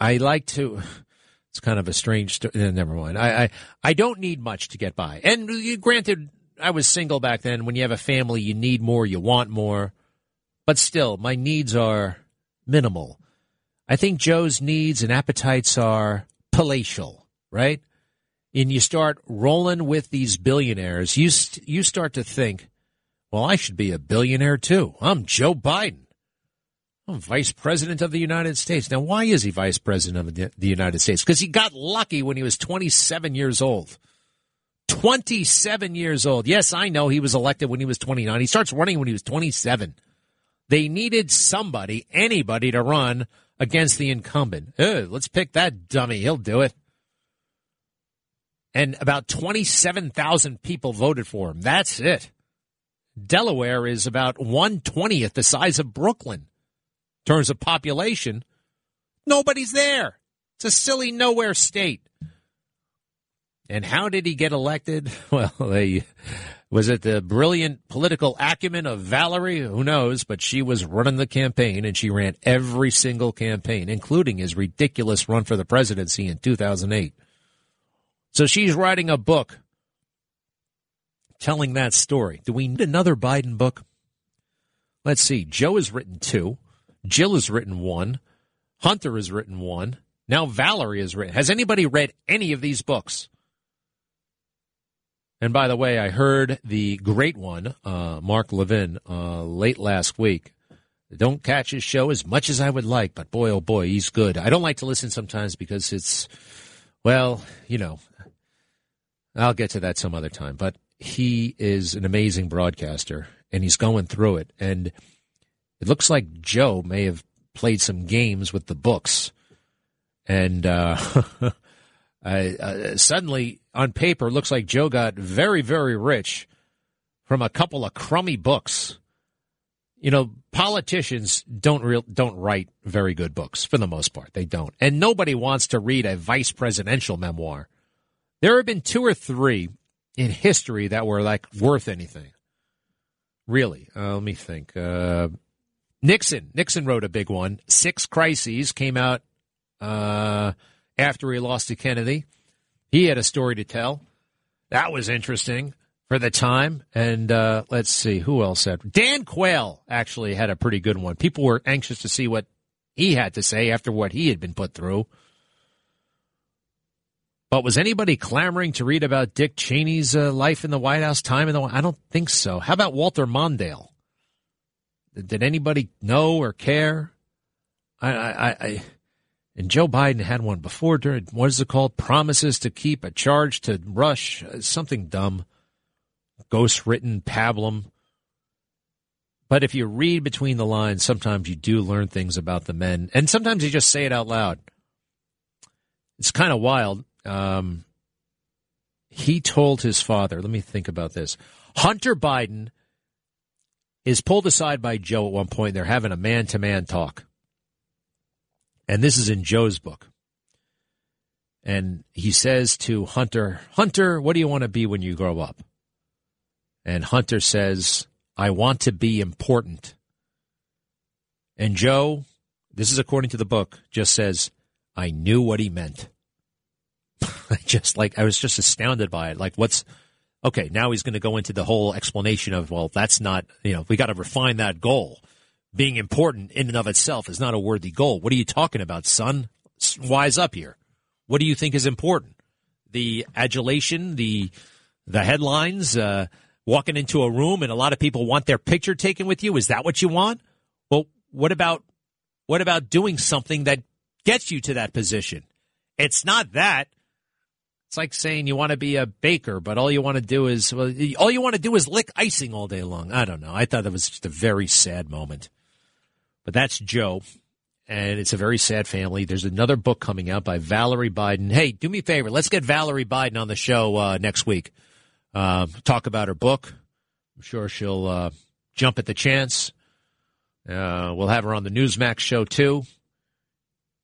I like to. It's kind of a strange. story. Eh, never mind. I, I I don't need much to get by. And granted, I was single back then. When you have a family, you need more, you want more. But still, my needs are minimal. I think Joe's needs and appetites are palatial, right? and you start rolling with these billionaires, you st- you start to think, well, I should be a billionaire too. I'm Joe Biden. I'm vice president of the United States. Now, why is he vice president of the United States? Because he got lucky when he was 27 years old. 27 years old. Yes, I know he was elected when he was 29. He starts running when he was 27. They needed somebody, anybody to run against the incumbent. Let's pick that dummy. He'll do it and about 27,000 people voted for him. That's it. Delaware is about 120th the size of Brooklyn terms of population. Nobody's there. It's a silly nowhere state. And how did he get elected? Well, they, was it the brilliant political acumen of Valerie? Who knows? But she was running the campaign and she ran every single campaign, including his ridiculous run for the presidency in 2008. So she's writing a book telling that story. Do we need another Biden book? Let's see. Joe has written two. Jill has written one. Hunter has written one. Now Valerie has written. Has anybody read any of these books? And by the way, I heard the great one, uh, Mark Levin, uh, late last week. don't catch his show as much as I would like, but boy, oh boy, he's good. I don't like to listen sometimes because it's, well, you know, I'll get to that some other time. But he is an amazing broadcaster, and he's going through it. And it looks like Joe may have played some games with the books. And uh, I, uh, suddenly, on paper, looks like Joe got very, very rich from a couple of crummy books. You know, politicians don't real don't write very good books for the most part. They don't, and nobody wants to read a vice presidential memoir. There have been two or three in history that were like worth anything. Really, uh, let me think. Uh, Nixon, Nixon wrote a big one. Six Crises came out uh, after he lost to Kennedy. He had a story to tell. That was interesting for the time. And uh, let's see who else. Dan Quayle actually had a pretty good one. People were anxious to see what he had to say after what he had been put through. But was anybody clamoring to read about Dick Cheney's uh, life in the White House, time in the? I don't think so. How about Walter Mondale? Did anybody know or care? I, I, I, and Joe Biden had one before during what is it called? Promises to keep a charge to rush uh, something dumb, ghost written pablum. But if you read between the lines, sometimes you do learn things about the men, and sometimes you just say it out loud. It's kind of wild. Um, he told his father, let me think about this. Hunter Biden is pulled aside by Joe at one point. They're having a man to man talk. And this is in Joe's book. And he says to Hunter, Hunter, what do you want to be when you grow up? And Hunter says, I want to be important. And Joe, this is according to the book, just says, I knew what he meant. just like, I was just astounded by it. Like, what's, okay, now he's going to go into the whole explanation of, well, that's not, you know, we got to refine that goal. Being important in and of itself is not a worthy goal. What are you talking about, son? Wise up here. What do you think is important? The adulation, the the headlines, uh, walking into a room and a lot of people want their picture taken with you. Is that what you want? Well, what about what about doing something that gets you to that position? It's not that. It's like saying you want to be a baker, but all you want to do is well, all you want to do is lick icing all day long. I don't know. I thought that was just a very sad moment. But that's Joe, and it's a very sad family. There's another book coming out by Valerie Biden. Hey, do me a favor. Let's get Valerie Biden on the show uh, next week. Uh, talk about her book. I'm sure she'll uh, jump at the chance. Uh, we'll have her on the Newsmax show too.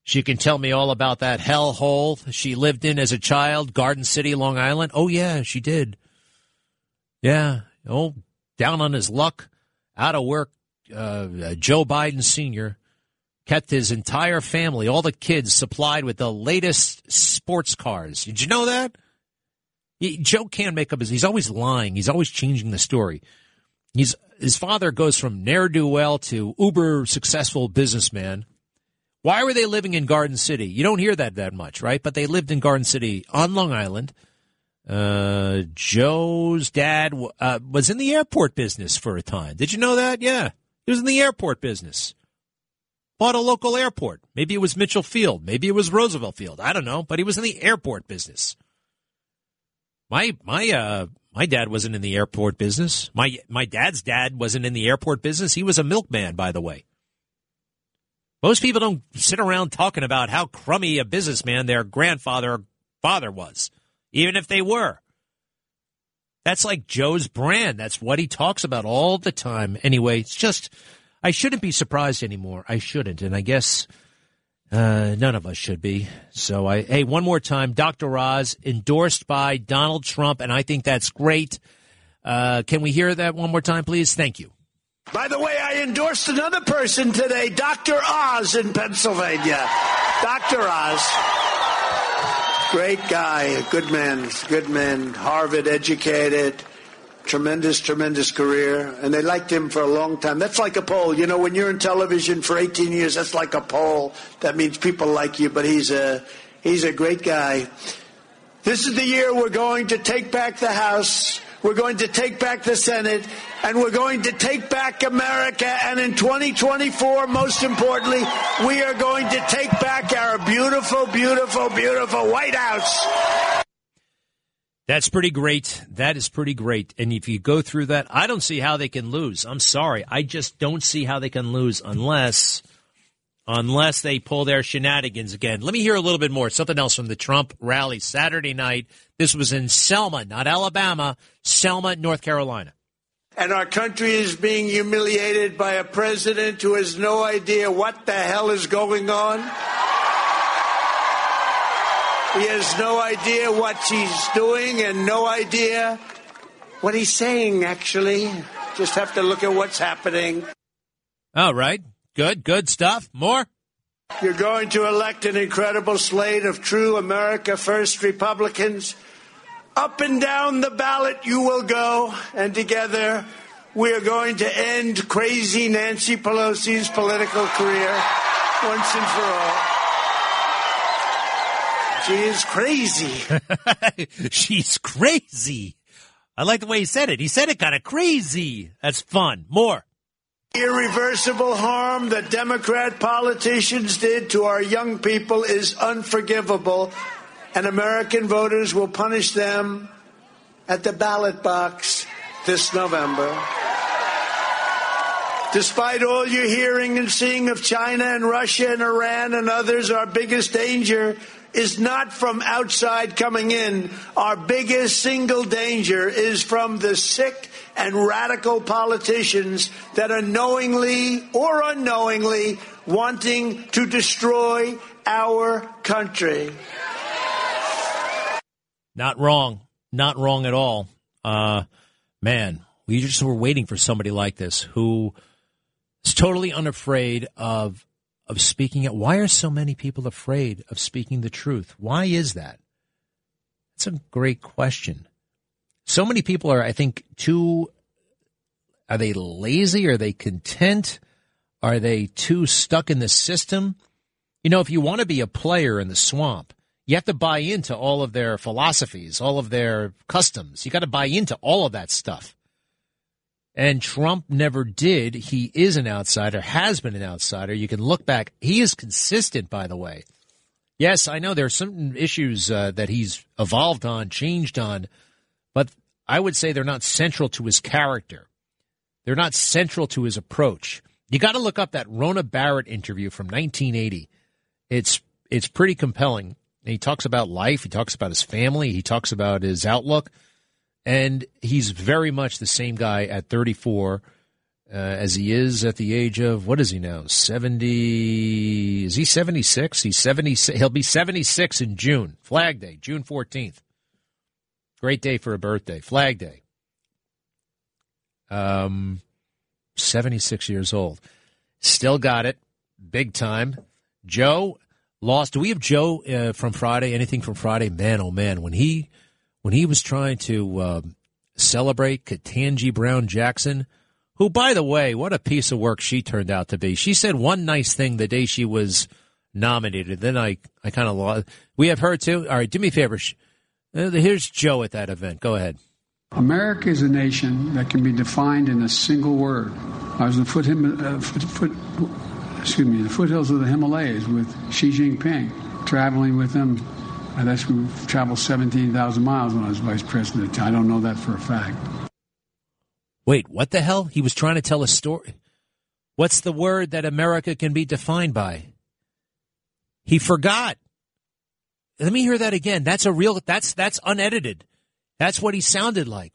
She can tell me all about that hellhole she lived in as a child, Garden City, Long Island. Oh, yeah, she did. Yeah. Oh, down on his luck, out of work. Uh, Joe Biden Sr. kept his entire family, all the kids, supplied with the latest sports cars. Did you know that? He, Joe can't make up his. He's always lying. He's always changing the story. He's his father goes from ne'er do well to uber successful businessman why were they living in Garden City? You don't hear that that much, right? But they lived in Garden City on Long Island. Uh, Joe's dad uh, was in the airport business for a time. Did you know that? Yeah. He was in the airport business. Bought a local airport. Maybe it was Mitchell Field. Maybe it was Roosevelt Field. I don't know, but he was in the airport business. My my uh my dad wasn't in the airport business. My my dad's dad wasn't in the airport business. He was a milkman, by the way. Most people don't sit around talking about how crummy a businessman their grandfather or father was, even if they were. That's like Joe's brand. That's what he talks about all the time. Anyway, it's just, I shouldn't be surprised anymore. I shouldn't. And I guess uh, none of us should be. So I, hey, one more time, Dr. Oz endorsed by Donald Trump, and I think that's great. Uh, can we hear that one more time, please? Thank you. By the way, I endorsed another person today, Dr. Oz in Pennsylvania. Dr. Oz. Great guy, a good man, good man, Harvard educated, tremendous, tremendous career. And they liked him for a long time. That's like a poll. You know, when you're in television for 18 years, that's like a poll. That means people like you, but he's a, he's a great guy. This is the year we're going to take back the House. We're going to take back the Senate and we're going to take back America. And in 2024, most importantly, we are going to take back our beautiful, beautiful, beautiful White House. That's pretty great. That is pretty great. And if you go through that, I don't see how they can lose. I'm sorry. I just don't see how they can lose unless unless they pull their shenanigans again. Let me hear a little bit more. Something else from the Trump rally Saturday night. This was in Selma, not Alabama, Selma, North Carolina. And our country is being humiliated by a president who has no idea what the hell is going on. He has no idea what he's doing and no idea what he's saying, actually. Just have to look at what's happening. All right. Good, good stuff. More? You're going to elect an incredible slate of true America First Republicans. Up and down the ballot you will go, and together we are going to end crazy Nancy Pelosi's political career once and for all. She is crazy. She's crazy. I like the way he said it. He said it kind of crazy. That's fun. More. Irreversible harm that Democrat politicians did to our young people is unforgivable, and American voters will punish them at the ballot box this November. Despite all you're hearing and seeing of China and Russia and Iran and others, our biggest danger is not from outside coming in. Our biggest single danger is from the sick and radical politicians that are knowingly or unknowingly wanting to destroy our country. Not wrong. Not wrong at all. Uh, man, we just were waiting for somebody like this who is totally unafraid of of speaking it. Why are so many people afraid of speaking the truth? Why is that? That's a great question. So many people are, I think, too. Are they lazy? Are they content? Are they too stuck in the system? You know, if you want to be a player in the swamp, you have to buy into all of their philosophies, all of their customs. You got to buy into all of that stuff. And Trump never did. He is an outsider, has been an outsider. You can look back. He is consistent, by the way. Yes, I know there are some issues uh, that he's evolved on, changed on, I would say they're not central to his character. They're not central to his approach. You got to look up that Rona Barrett interview from 1980. It's it's pretty compelling. He talks about life. He talks about his family. He talks about his outlook. And he's very much the same guy at 34 uh, as he is at the age of, what is he now? 70. Is he 76? He's 76. He'll be 76 in June. Flag Day, June 14th. Great day for a birthday. Flag Day. Um, 76 years old. Still got it. Big time. Joe lost. Do we have Joe uh, from Friday? Anything from Friday? Man, oh man, when he when he was trying to uh, celebrate Ketanji Brown Jackson, who, by the way, what a piece of work she turned out to be. She said one nice thing the day she was nominated. Then I, I kind of lost. We have her too. All right, do me a favor. Uh, here's Joe at that event. Go ahead. America is a nation that can be defined in a single word. I was in the foot, uh, foot, foot, excuse me, the foothills of the Himalayas with Xi Jinping, traveling with him I'd we traveled 17,000 miles when I was vice president. I don't know that for a fact. Wait, what the hell? He was trying to tell a story. What's the word that America can be defined by? He forgot. Let me hear that again. That's a real that's that's unedited. That's what he sounded like.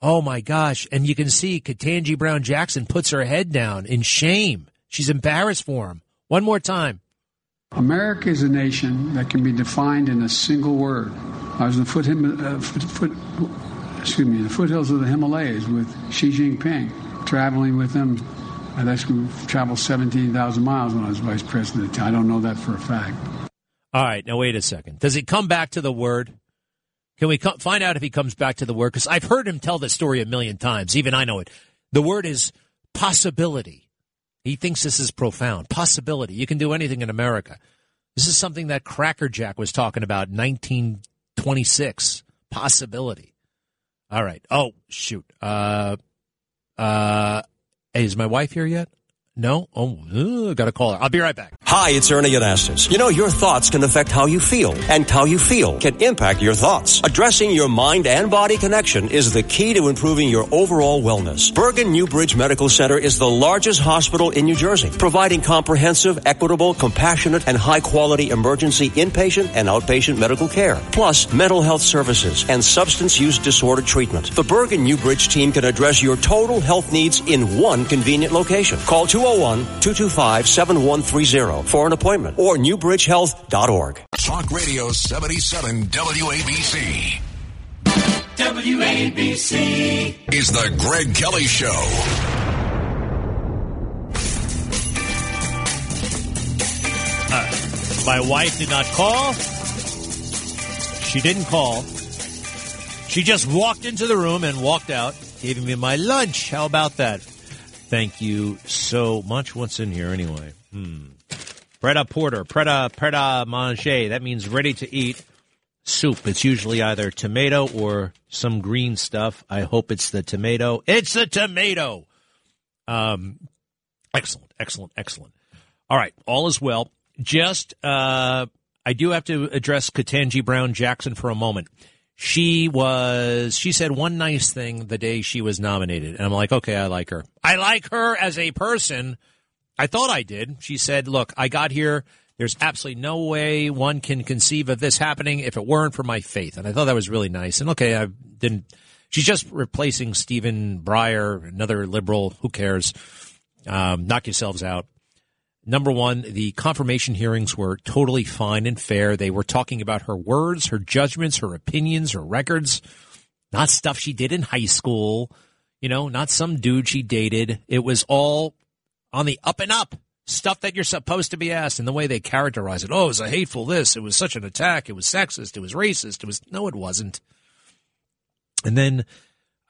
Oh my gosh. And you can see Ketanji Brown Jackson puts her head down in shame. She's embarrassed for him. One more time. America is a nation that can be defined in a single word. I was in the foot, uh, foot, foot, excuse me, the foothills of the Himalayas with Xi Jinping, traveling with him. I actually traveled 17,000 miles when I was vice president. I don't know that for a fact. All right, now wait a second. Does he come back to the word? Can we co- find out if he comes back to the word? Because I've heard him tell this story a million times. Even I know it. The word is possibility. He thinks this is profound. Possibility. You can do anything in America. This is something that Crackerjack was talking about 1926. Possibility. All right. Oh, shoot. Uh, uh, hey, is my wife here yet? No? Oh, got to call her. I'll be right back. Hi, it's Ernie Anastos. You know, your thoughts can affect how you feel, and how you feel can impact your thoughts. Addressing your mind and body connection is the key to improving your overall wellness. Bergen Newbridge Medical Center is the largest hospital in New Jersey, providing comprehensive, equitable, compassionate, and high quality emergency inpatient and outpatient medical care, plus mental health services and substance use disorder treatment. The Bergen Newbridge team can address your total health needs in one convenient location. Call 201-225-7130 for an appointment or newbridgehealth.org. Talk Radio 77 WABC. WABC is the Greg Kelly Show. Uh, my wife did not call. She didn't call. She just walked into the room and walked out, giving me my lunch. How about that? Thank you so much. What's in here anyway? Hmm. Preta porter, preta preta manger. That means ready to eat soup. It's usually either tomato or some green stuff. I hope it's the tomato. It's the tomato. Um, excellent, excellent, excellent. All right, all is well. Just, uh, I do have to address Ketanji Brown Jackson for a moment she was she said one nice thing the day she was nominated. And i'm like okay i like her. I like her as a person. I thought i did. She said look i got here. There's absolutely no way one can conceive of this happening if it weren't for my faith. And i thought that was really nice. And okay i didn't she's just replacing stephen breyer another liberal who cares? Um, knock yourselves out Number one, the confirmation hearings were totally fine and fair. They were talking about her words, her judgments, her opinions, her records, not stuff she did in high school, you know, not some dude she dated. It was all on the up and up stuff that you're supposed to be asked and the way they characterize it. Oh, it was a hateful this. It was such an attack. It was sexist. It was racist. It was, no, it wasn't. And then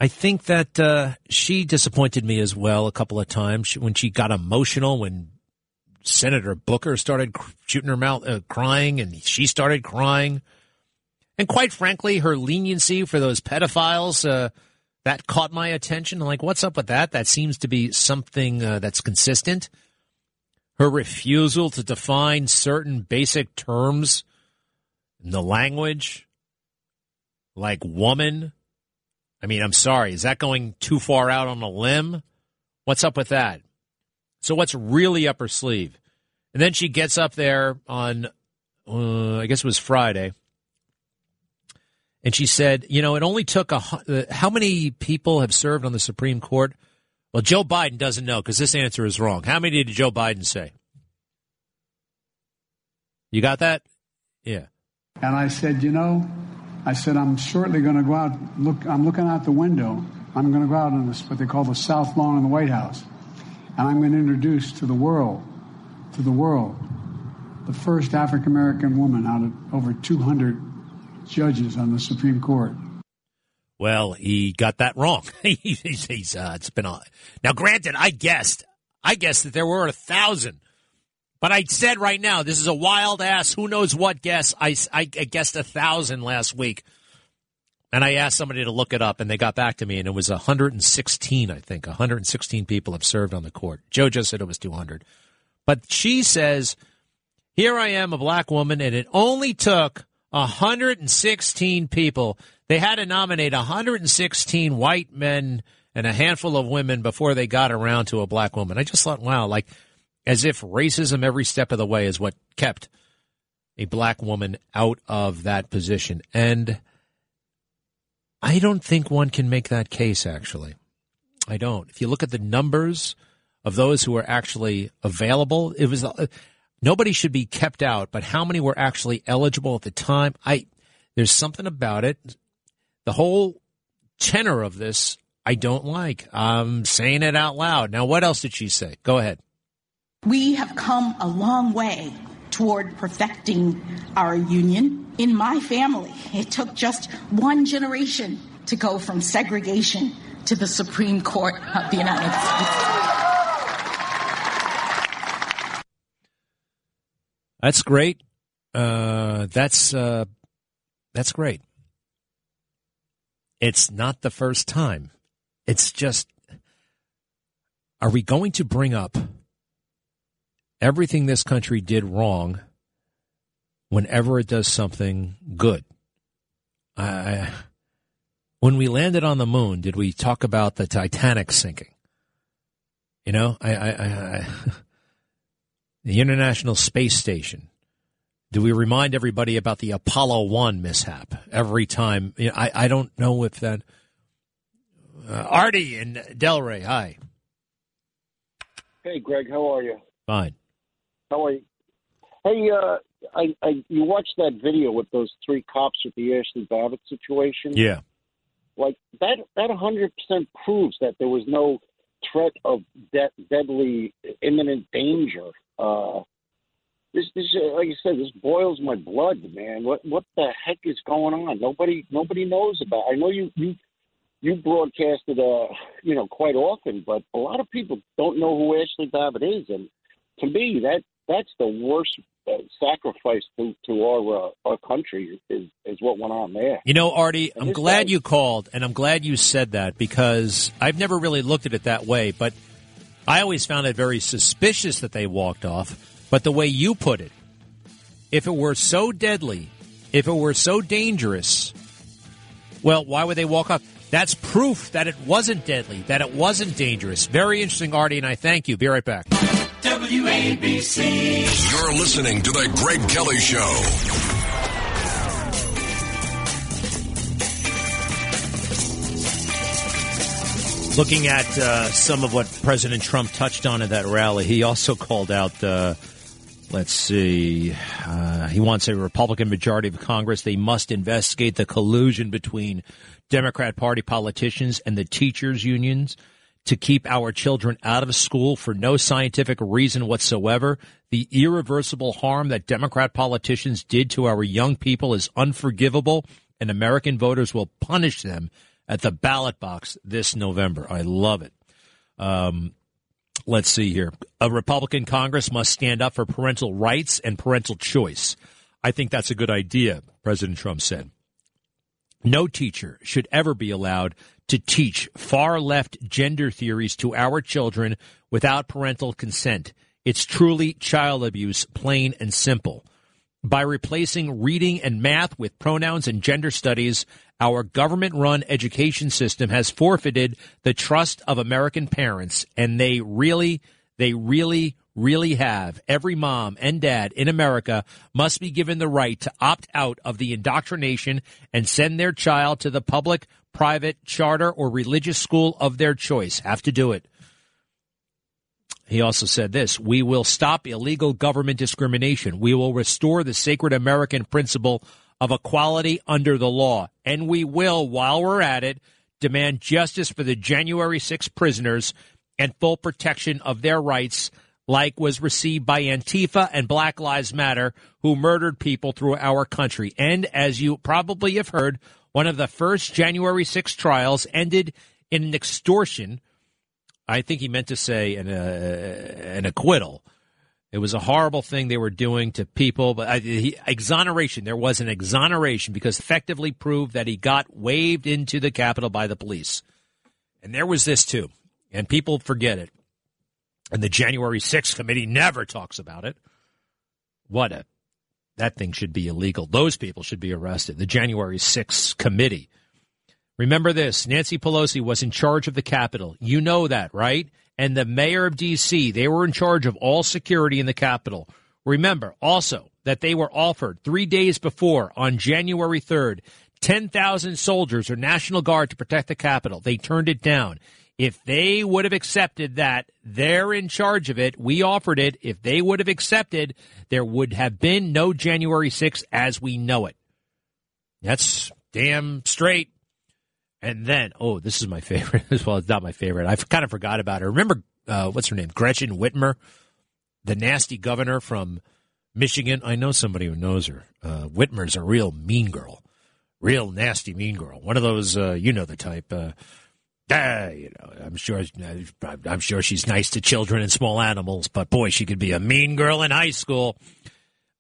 I think that uh, she disappointed me as well a couple of times when she got emotional when Senator Booker started shooting her mouth, uh, crying, and she started crying. And quite frankly, her leniency for those pedophiles uh, that caught my attention. I'm like, what's up with that? That seems to be something uh, that's consistent. Her refusal to define certain basic terms in the language, like woman. I mean, I'm sorry, is that going too far out on a limb? What's up with that? So what's really up her sleeve? And then she gets up there on, uh, I guess it was Friday, and she said, you know, it only took a. Uh, how many people have served on the Supreme Court? Well, Joe Biden doesn't know because this answer is wrong. How many did Joe Biden say? You got that? Yeah. And I said, you know, I said I'm shortly going to go out. Look, I'm looking out the window. I'm going to go out on this what they call the South Lawn in the White House and I'm going to introduce to the world, to the world, the first African American woman out of over 200 judges on the Supreme Court. Well, he got that wrong. he's, he's uh, it's been on. Now, granted, I guessed, I guessed that there were a thousand, but I said right now this is a wild ass. Who knows what guess? I, I guessed a thousand last week. And I asked somebody to look it up, and they got back to me, and it was 116, I think. 116 people have served on the court. Just said it was 200. But she says, Here I am, a black woman, and it only took 116 people. They had to nominate 116 white men and a handful of women before they got around to a black woman. I just thought, wow, like as if racism every step of the way is what kept a black woman out of that position. And I don't think one can make that case, actually. I don't. If you look at the numbers of those who were actually available, it was uh, nobody should be kept out, but how many were actually eligible at the time? I there's something about it. The whole tenor of this I don't like. I'm saying it out loud. Now, what else did she say? Go ahead. We have come a long way toward perfecting our union. In my family, it took just one generation to go from segregation to the Supreme Court of the United States. That's great. Uh, that's uh, that's great. It's not the first time. It's just, are we going to bring up everything this country did wrong whenever it does something good. I, when we landed on the moon, did we talk about the Titanic sinking? You know, I, I, I, the International Space Station. Do we remind everybody about the Apollo One mishap every time? You know, I, I don't know if that. Uh, Artie in Delray, hi. Hey, Greg, how are you? Fine. How are you? Hey, uh, I, I you watched that video with those three cops with the Ashli Babbitt situation? Yeah. Like that, that hundred percent proves that there was no threat of de- deadly imminent danger. Uh, this, this, like I said, this boils my blood, man. What, what the heck is going on? Nobody, nobody knows about. I know you, you, you broadcasted, uh, you know, quite often, but a lot of people don't know who Ashli Babbitt is, and to me, that that's the worst uh, sacrifice to, to our uh, our country is is what went on there. You know, Artie, I'm glad guy, you called, and I'm glad you said that because I've never really looked at it that way. But I always found it very suspicious that they walked off. But the way you put it, if it were so deadly, if it were so dangerous, well, why would they walk off? That's proof that it wasn't deadly, that it wasn't dangerous. Very interesting, Artie, and I thank you. Be right back. WABC. You're listening to The Greg Kelly Show. Looking at uh, some of what President Trump touched on at that rally, he also called out, uh, let's see, uh, he wants a Republican majority of Congress. They must investigate the collusion between Democrat Party politicians and the teachers' unions to keep our children out of school for no scientific reason whatsoever. The irreversible harm that Democrat politicians did to our young people is unforgivable, and American voters will punish them at the ballot box this November. I love it. Um, let's see here. A Republican Congress must stand up for parental rights and parental choice. I think that's a good idea, President Trump said. No teacher should ever be allowed to teach far left gender theories to our children without parental consent. It's truly child abuse, plain and simple. By replacing reading and math with pronouns and gender studies, our government run education system has forfeited the trust of American parents, and they really, they really, really have. Every mom and dad in America must be given the right to opt out of the indoctrination and send their child to the public, private, charter, or religious school of their choice. Have to do it. He also said this We will stop illegal government discrimination. We will restore the sacred American principle of equality under the law. And we will, while we're at it, demand justice for the January 6 prisoners and full protection of their rights like was received by Antifa and Black Lives Matter, who murdered people through our country. And as you probably have heard, one of the first January 6 trials ended in an extortion. I think he meant to say an, uh, an acquittal. It was a horrible thing they were doing to people, but uh, he, exoneration. There was an exoneration because effectively proved that he got waved into the Capitol by the police. And there was this too, and people forget it. And the January 6th committee never talks about it. What a that thing should be illegal. Those people should be arrested. The January 6th committee. Remember this Nancy Pelosi was in charge of the Capitol. You know that, right? And the mayor of D.C., they were in charge of all security in the Capitol. Remember also that they were offered three days before, on January 3rd, 10,000 soldiers or National Guard to protect the Capitol. They turned it down. If they would have accepted that, they're in charge of it. We offered it. If they would have accepted, there would have been no January 6th as we know it. That's damn straight. And then, oh, this is my favorite. well, it's not my favorite. I've kind of forgot about her. Remember, uh, what's her name? Gretchen Whitmer, the nasty governor from Michigan. I know somebody who knows her. Uh, Whitmer's a real mean girl, real nasty mean girl. One of those, uh, you know the type. Uh, you know, I'm sure, I'm sure she's nice to children and small animals, but boy, she could be a mean girl in high school.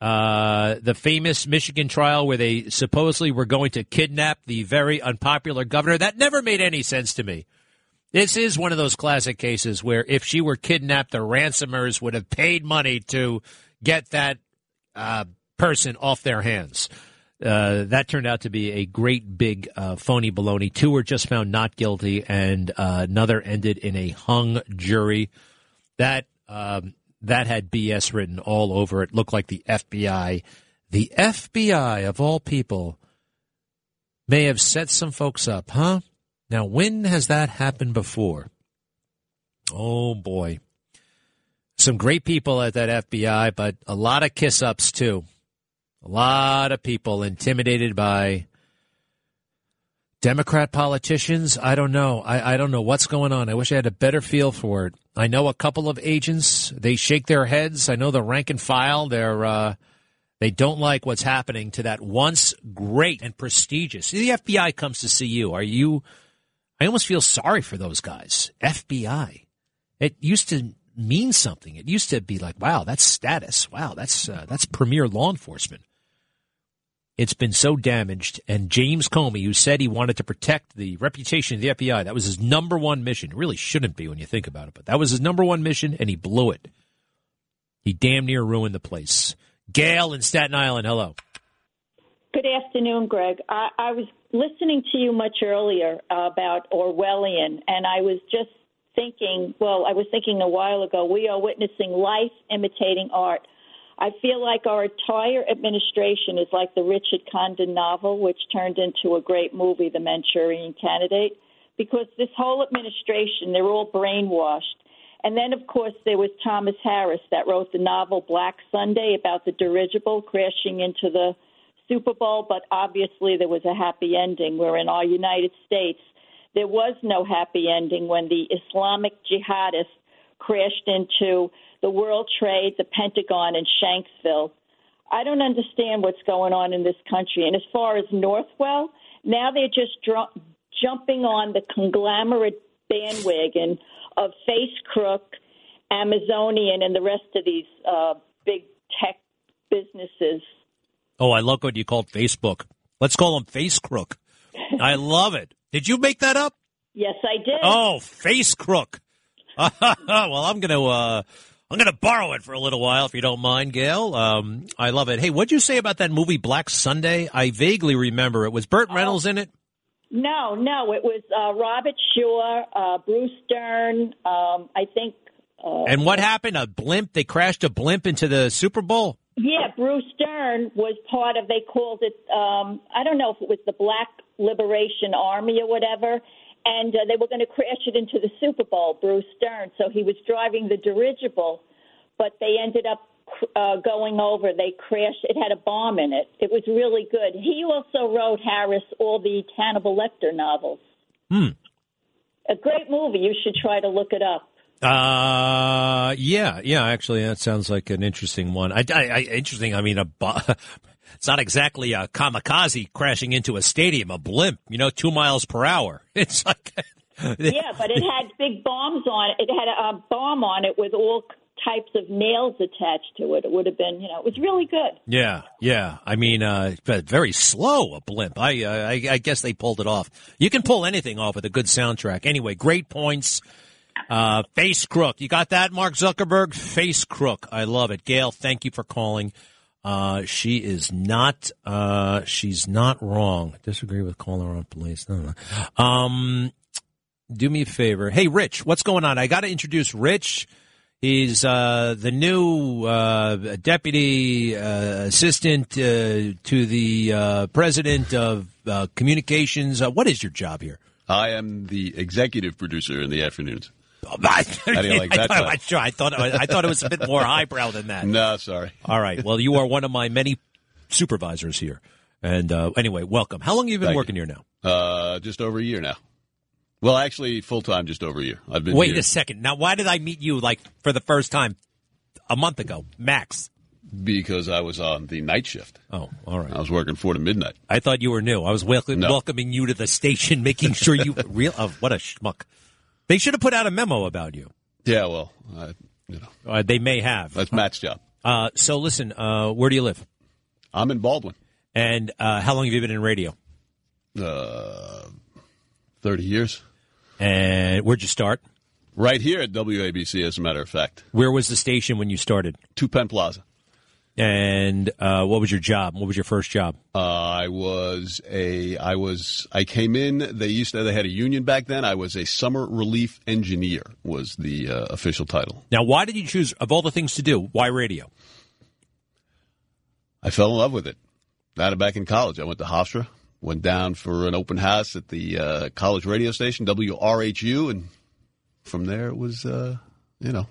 Uh, the famous Michigan trial where they supposedly were going to kidnap the very unpopular governor. That never made any sense to me. This is one of those classic cases where if she were kidnapped, the ransomers would have paid money to get that uh, person off their hands. Uh, that turned out to be a great big uh, phony baloney. Two were just found not guilty, and uh, another ended in a hung jury. That um, that had BS written all over it. Looked like the FBI, the FBI of all people, may have set some folks up, huh? Now, when has that happened before? Oh boy, some great people at that FBI, but a lot of kiss ups too. A lot of people intimidated by Democrat politicians. I don't know. I, I don't know what's going on. I wish I had a better feel for it. I know a couple of agents. They shake their heads. I know the rank and file. They're uh, they don't like what's happening to that once great and prestigious. The FBI comes to see you. Are you? I almost feel sorry for those guys. FBI. It used to mean something. It used to be like, wow, that's status. Wow, that's uh, that's premier law enforcement. It's been so damaged. And James Comey, who said he wanted to protect the reputation of the FBI, that was his number one mission. It really shouldn't be when you think about it, but that was his number one mission, and he blew it. He damn near ruined the place. Gail in Staten Island, hello. Good afternoon, Greg. I, I was listening to you much earlier about Orwellian, and I was just thinking, well, I was thinking a while ago, we are witnessing life imitating art. I feel like our entire administration is like the Richard Condon novel, which turned into a great movie, The Manchurian Candidate, because this whole administration, they're all brainwashed. And then, of course, there was Thomas Harris that wrote the novel Black Sunday about the dirigible crashing into the Super Bowl, but obviously there was a happy ending where in our United States there was no happy ending when the Islamic jihadists crashed into the World Trade, the Pentagon, and Shanksville. I don't understand what's going on in this country. And as far as Northwell, now they're just dr- jumping on the conglomerate bandwagon of Face Crook, Amazonian, and the rest of these uh, big tech businesses. Oh, I love what you called Facebook. Let's call them Face Crook. I love it. Did you make that up? Yes, I did. Oh, Face Crook. well, I'm going to uh, I'm going to borrow it for a little while, if you don't mind, Gail. Um, I love it. Hey, what'd you say about that movie Black Sunday? I vaguely remember it. Was Burt Oh. Reynolds in it? No, no, it was uh, Robert Shaw, uh, Bruce Dern. Um, I think. Uh, And what happened? A blimp? They crashed a blimp into the Super Bowl? Yeah, Bruce Dern was part of. They called it. Um, I don't know if it was the Black Liberation Army or whatever, and uh, they were going to crash it into the Super Bowl. Bruce Dern. So he was driving the dirigible, but they ended up uh, going over. They crashed. It had a bomb in it. It was really good. He also wrote Harris all the Hannibal Lecter novels. Hmm. A great movie. You should try to look it up. Uh, yeah, yeah. Actually, that sounds like an interesting one. I, I, I interesting. I mean, a bo- it's not exactly a kamikaze crashing into a stadium, a blimp. You know, two miles per hour. It's like yeah, but it had big bombs on it. It had a, bomb on it with all types of nails attached to it. It would have been, you know, it was really good. Yeah, yeah. I mean, uh, very slow a blimp. I, uh, I, I guess they pulled it off. You can pull anything off with a good soundtrack. Anyway, great points. Uh, face crook. You got that, Mark Zuckerberg? Face crook. I love it. Gail, thank you for calling. Uh, she is not, uh, she's not wrong. Disagree with caller on police. Um, do me a favor. Hey, Rich, what's going on? I got to introduce Rich. He's uh, the new uh, deputy uh, assistant uh, to the president of communications. What is your job here? I am the executive producer in the afternoons. I, How do you like that? I. I, sure, I thought I thought it was a bit more highbrow than that. No, sorry. All right. Well, you are one of my many supervisors here. And uh, anyway, welcome. How long have you been Thank working here now? Uh, just over a year now. Well, actually, full time, just over a year. I've been Wait here a second. Now, why did I meet you like for the first time a month ago, max? because I was on the night shift. Oh, all right. I was working four to midnight. I thought you were new. I was welcome, No. welcoming you to the station, making sure you real. Oh, what a schmuck! They should have put out a memo about you. Yeah, well, you know, Uh, they may have. that's Matt's job. Uh, so listen, uh, where do you live? I'm in Baldwin. And uh, how long have you been in radio? Uh, thirty years. And where'd you start? Right here at WABC, as a matter of fact. Where was the station when you started? Two Penn Plaza. And uh, what was your job? What was your first job? Uh, I was a, I was, I came in. They used to, they had a union back then. I was a summer relief engineer. Was the uh, official title. Now, why did you choose of all the things to do? Why radio? I fell in love with it. That back in college, I went to Hofstra, went down for an open house at the uh, college radio station WRHU, and from there it was, uh, you know,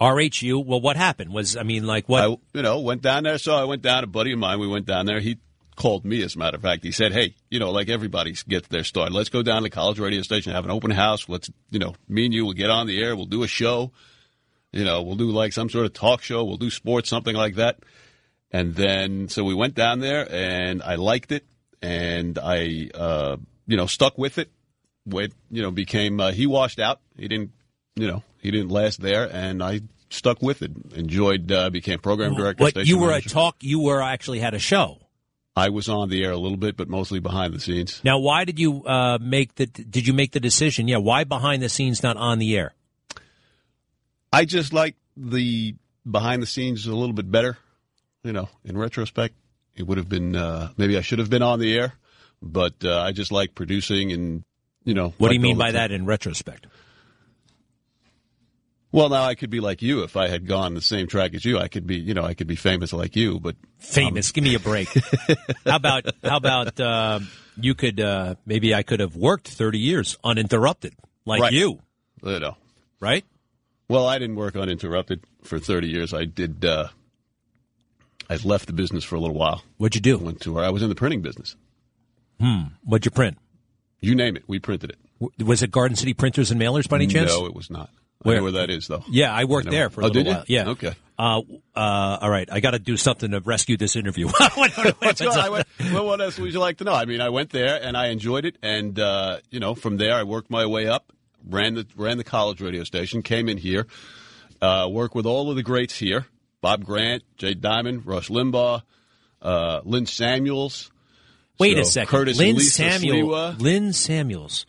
RHU. Well, what happened? Was I mean, like what? I, you know, went down there. So I went down. A buddy of mine. We went down there. He called me, as a matter of fact. He said, "Hey, you know, like everybody gets their start. Let's go down to the college radio station, have an open house. Let's, you know, me and you will get on the air. We'll do a show. You know, we'll do like some sort of talk show. We'll do sports, something like that." And then, so we went down there, and I liked it, and I, uh, you know, stuck with it. With you know, became uh, he washed out. He didn't, you know, he didn't last there, and I stuck with it. Enjoyed, uh, became program director. But you were manager. a talk. You were actually had a show. I was on the air a little bit, but mostly behind the scenes. Now, why did you uh, make the? Did you make the decision? Yeah, why behind the scenes, not on the air? I just like the behind the scenes a little bit better. You know, in retrospect, it would have been uh, maybe I should have been on the air, but uh, I just like producing and you know. What do you mean by ti- that in retrospect? Well, now I could be like you if I had gone the same track as you. I could be, you know, I could be famous like you, but Famous. Give me a break. how about how about uh, you could uh, maybe I could have worked thirty years uninterrupted like Right. you, you know, right? Well, I didn't work uninterrupted for 30 years. I did. Uh, I left the business for a little while. What'd you do? I Went to where I was in the printing business. Hmm. What'd you print? You name it, we printed it. W- Was it Garden City Printers and Mailers by any chance? No, it was not. I Where- know where that is, though. Yeah, I worked know there for a Oh, little did you? while. Yeah. Okay. Uh, uh, all right, I got to do something to rescue this interview. What- what- What's what's going- up? I went- well, what else would you like to know? I mean, I went there and I enjoyed it, and uh, you know, from there I worked my way up, ran the ran the college radio station, came in here, uh, worked with all of the greats here: Bob Grant, Jay Diamond, Rush Limbaugh, uh, Lynn Samuels. Wait So, a second. Curtis Lynn and Lisa Samuel. Lynn Samuels.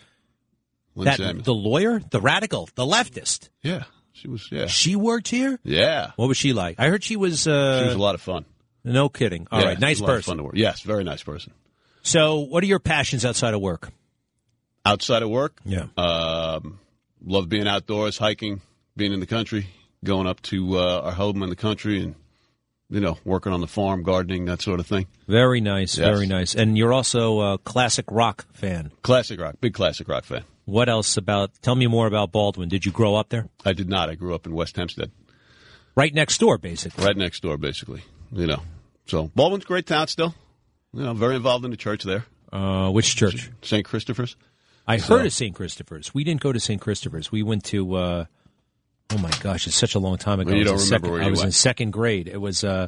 Lynn that Samuels. the lawyer, the radical, the leftist. Yeah, she was. Yeah, She worked here. yeah. What was she like? I heard she was. Uh, She was a lot of fun. No kidding. All Yeah, right, nice was a lot of person. Fun to work. Yes, very nice person. So, what are your passions outside of work? Outside of work, Yeah. Um, love being outdoors, hiking, being in the country, going up to uh, our home in the country, and you know, working on the farm, gardening, that sort of thing. Very nice. Yes. Very nice. And you're also a classic rock fan. Classic rock, big classic rock fan. What else about? Tell me more about Baldwin. Did you grow up there? I did not. I grew up in West Hempstead, Right next door, basically. right next door, basically. You know, so Baldwin's a great town still. You know, very involved in the church there, Uh, which church? St. Christopher's. I So- heard of St. Christopher's. We didn't go to St. Christopher's. We went to. Uh, oh my gosh, it's such a long time ago. Well, you I was don't in remember second, where I you was in second grade. It was. Uh,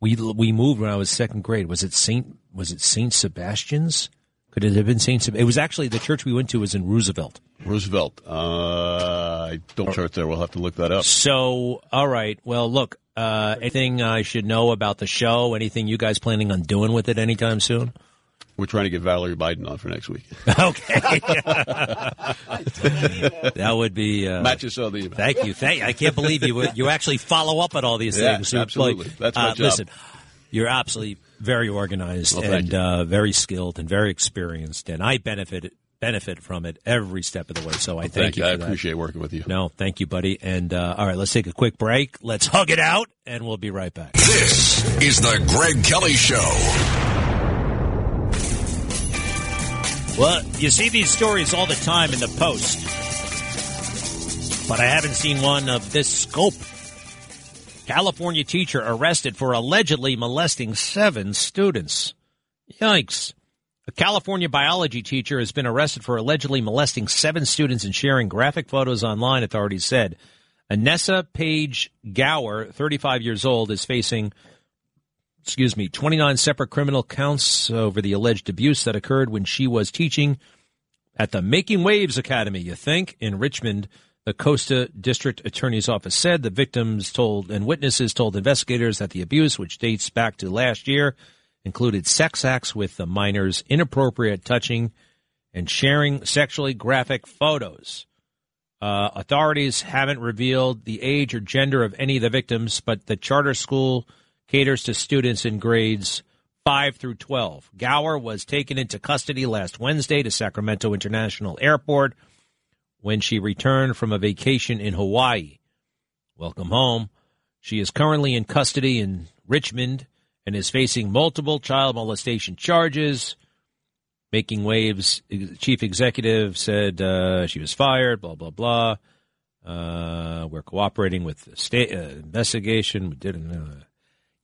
we we moved when I was second grade. Was it Saint? Was it Saint Sebastian's? Could it have been Saint? Seb- It was actually the church we went to was in Roosevelt. Roosevelt. Uh, I don't church there. We'll have to look that up. So, all right. Well, look. Uh, anything I should know about the show? Anything you guys planning on doing with it anytime soon? We're trying to get Valerie Biden on for next week. Okay. that would be. Uh, just saw the email. Thank you. Thank. I can't believe you. You actually follow up on all these Yeah, things. Absolutely. like, That's my uh, job. Listen, you're absolutely very organized Well, and uh, very skilled and very experienced, and I benefit benefit from it every step of the way. So I thank, Thank you. you. For I that. appreciate working with you. No, thank you, buddy. And uh, all right, let's take a quick break. Let's hug it out, and we'll be right back. This is the Greg Kelly Show. Well, you see these stories all the time in the Post, but I haven't seen one of this scope. California teacher arrested for allegedly molesting seven students. Yikes. A California biology teacher has been arrested for allegedly molesting seven students and sharing graphic photos online, authorities said. Anessa Paige Gower, 35 years old, is facing excuse me, 29 separate criminal counts over the alleged abuse that occurred when she was teaching at the Making Waves Academy, you think, in Richmond. The Costa District Attorney's Office said the victims told and witnesses told investigators that the abuse, which dates back to last year, included sex acts with the minors, inappropriate touching, and sharing sexually graphic photos. Uh, authorities haven't revealed the age or gender of any of the victims, but the charter school caters to students in grades 5 through 12. Gower was taken into custody last Wednesday to Sacramento International Airport when she returned from a vacation in Hawaii. Welcome home. She is currently in custody in Richmond and is facing multiple child molestation charges. Making waves, chief executive said uh, she was fired. Blah blah blah. Uh, we're cooperating with the state uh, investigation. We didn't. Uh,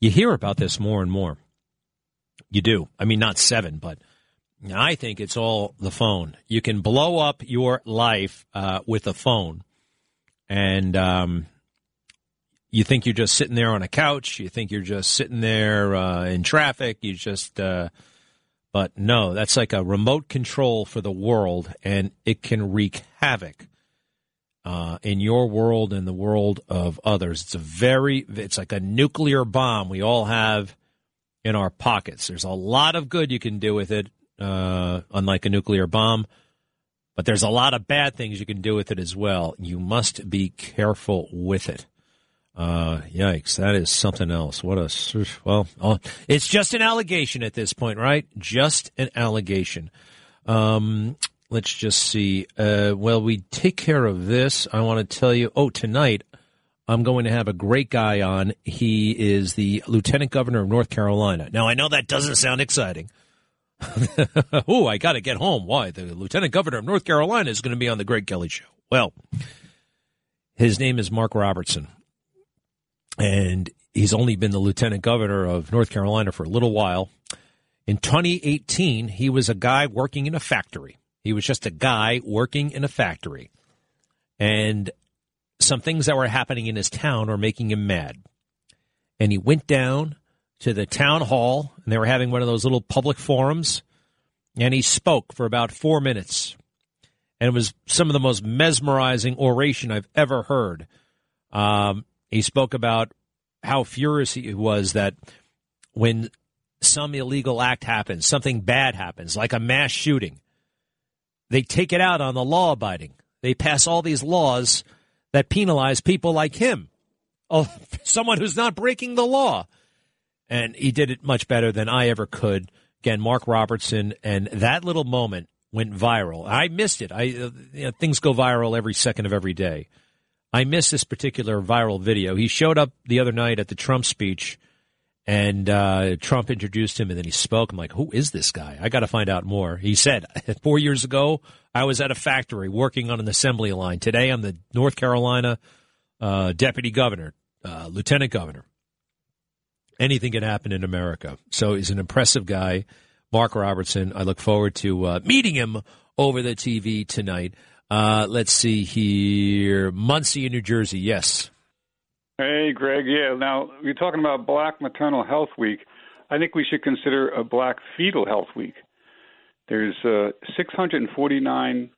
you hear about this more and more. You do. I mean, not seven, but I think it's all the phone. You can blow up your life uh, with a phone, and um, you think you're just sitting there on a couch. You think you're just sitting there uh, in traffic. You just, uh, but no, that's like a remote control for the world, and it can wreak havoc uh, in your world and the world of others. It's a very, it's like a nuclear bomb we all have in our pockets. There's a lot of good you can do with it, uh, unlike a nuclear bomb. But there's a lot of bad things you can do with it as well. You must be careful with it. Uh, yikes! That is something else. What a well. Oh, it's just an allegation at this point, right? Just an allegation. Um, let's just see. Uh, well, we take care of this. I want to tell you. Oh, tonight I'm going to have a great guy on. He is the Lieutenant Governor of North Carolina. Now, I know that doesn't sound exciting. oh, I got to get home. Why? The Lieutenant Governor of North Carolina is going to be on the Greg Kelly Show. Well, his name is Mark Robertson and he's only been the lieutenant governor of North Carolina for a little while. In 2018, he was a guy working in a factory. He was just a guy working in a factory. And some things that were happening in his town were making him mad. And he went down to the town hall, and they were having one of those little public forums, and he spoke for about four minutes. And it was some of the most mesmerizing oration I've ever heard. Um, he spoke about how furious he was that when some illegal act happens, something bad happens, like a mass shooting, they take it out on the law abiding. They pass all these laws that penalize people like him, oh, someone who's not breaking the law. And he did it much better than I ever could. Again, Mark Robertson, and that little moment went viral. I missed it. I uh, you know, things go viral every second of every day. I missed this particular viral video. He showed up the other night at the Trump speech, and uh, Trump introduced him, and then he spoke. I'm like, who is this guy? I got to find out more. He said, four years ago, I was at a factory working on an assembly line. Today, I'm the North Carolina uh, deputy governor, uh, lieutenant governor. Anything can happen in America. So he's an impressive guy, Mark Robertson. I look forward to uh, meeting him over the TV tonight. Uh, let's see here. Muncie in New Jersey. Yes. Hey, Greg. Yeah. Now, you're talking about Black Maternal Health Week. I think we should consider a Black Fetal Health Week. There's uh, 649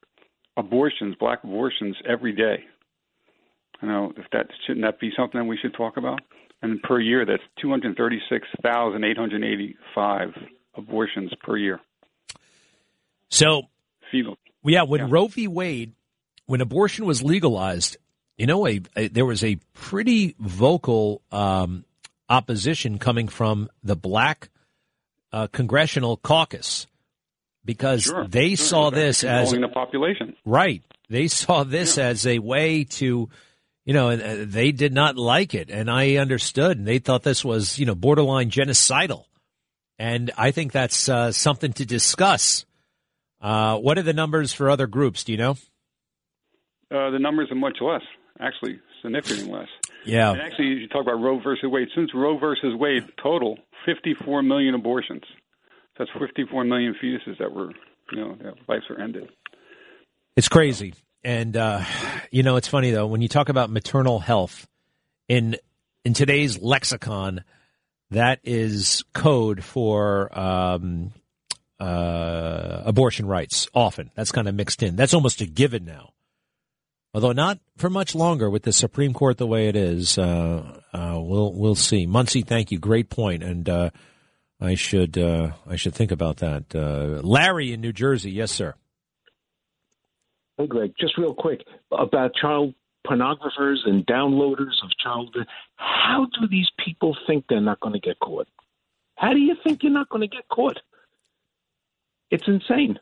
abortions, black abortions, every day. I know if that shouldn't that be something we should talk about? And per year, that's 236,885 abortions per year. So, fetal. Yeah, when yeah. Roe v. Wade, when abortion was legalized, you know, a, a there was a pretty vocal um, opposition coming from the black uh, congressional caucus because sure, they sure. saw this as the population. Right, they saw this yeah. as a way to, you know, uh, they did not like it, and I understood, and they thought this was, you know, borderline genocidal, and I think that's uh, something to discuss. Uh, what are the numbers for other groups? Do you know? Uh, the numbers are much less, actually, significantly less. Yeah. And actually, you talk about Roe versus Wade. Since Roe versus Wade, total 54 million abortions. That's 54 million fetuses that were, you know, their lives were ended. It's crazy, and uh, you know, it's funny though when you talk about maternal health in in today's lexicon. That is code for um, uh, abortion rights often. That's kind of mixed in. That's almost a given now. Although not for much longer with the Supreme Court the way it is. Uh, uh, we'll we'll see. Muncie, thank you. Great point, and uh, I should uh, I should think about that. Larry in New Jersey, yes, sir. Hey, Greg, just real quick about child pornographers and downloaders of child. How do these people think they're not going to get caught? How do you think you're not going to get caught? It's insane.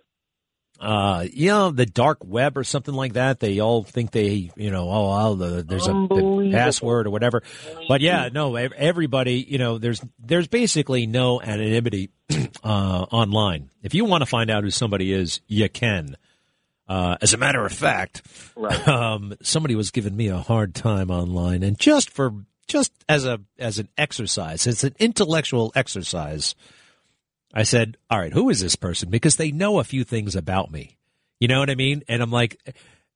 Uh, you know, the dark web or something like that. They all think they, you know, oh, I'll, uh, there's a the password or whatever. But yeah, no, everybody, you know, there's there's basically no anonymity uh, online. If you want to find out who somebody is, you can. Uh, as a matter of fact, um, somebody was giving me a hard time online, and just for just as a as an exercise, it's an intellectual exercise. I said, "All right, who is this person?" Because they know a few things about me. You know what I mean? And I'm like,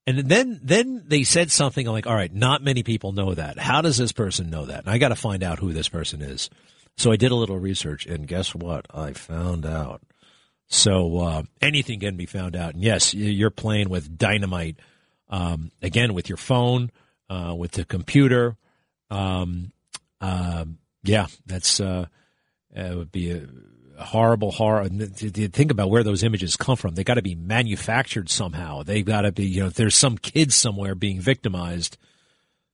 and then then they said something. I'm like, "All right, not many people know that. How does this person know that?" And I got to find out who this person is. So I did a little research, and guess what? I found out. So uh, anything can be found out. And yes, you're playing with dynamite um, again with your phone, uh, with the computer. Um, uh, yeah, that's uh, it would be a horrible horror. Think about where those images come from, they got to be manufactured somehow. They got to be, you know, there's some kid somewhere being victimized.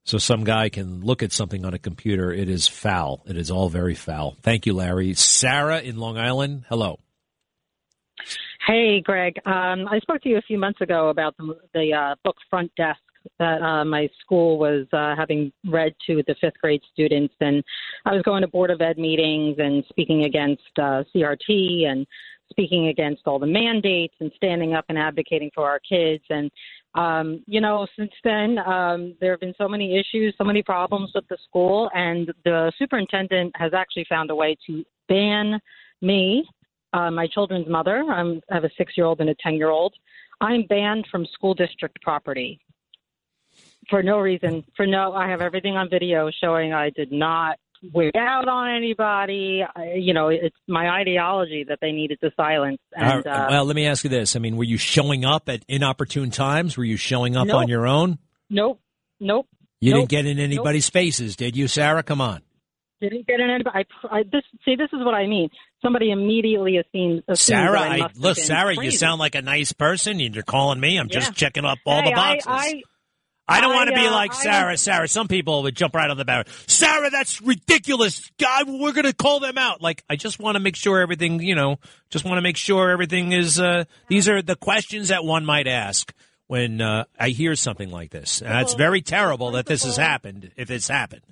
So some guy can look at something on a computer. It is foul. It is all very foul. Thank you, Larry. Sarah in Long Island. Hello. Hey, Greg. Um, I spoke to you a few months ago about the, the uh, book Front Desk that uh, my school was uh, having read to the fifth grade students, and I was going to Board of Ed meetings and speaking against uh, CRT and speaking against all the mandates and standing up and advocating for our kids. And um, you know, since then, um, there have been so many issues, so many problems with the school, and the superintendent has actually found a way to ban me uh, my children's mother. I'm, I have a six year old and a 10 year old. I'm banned from school district property for no reason. For no, I have everything on video showing I did not wig out on anybody. I, you know, it's my ideology that they needed to silence. And, Uh, well, let me ask you this. I mean, were you showing up at inopportune times? Were you showing up Nope. on your own? nope, nope. You nope, didn't get in anybody's faces, did you, Sarah? Come on. Didn't get in anybody. I, I, this, see, this is what I mean. Somebody immediately assumes, Sarah, I, I, look, Sarah, you sound like a nice person. and You're calling me. I'm just checking up all Hey, the boxes. I, I don't want to be uh, like I Sarah. Sarah, some people would jump right on the barrel. Sarah, that's ridiculous. God, we're going to call them out. Like, I just want to make sure everything, you know, just want to make sure everything is, uh, these are the questions that one might ask when, uh, I hear something like this. And it's very terrible that this has happened, if it's happened.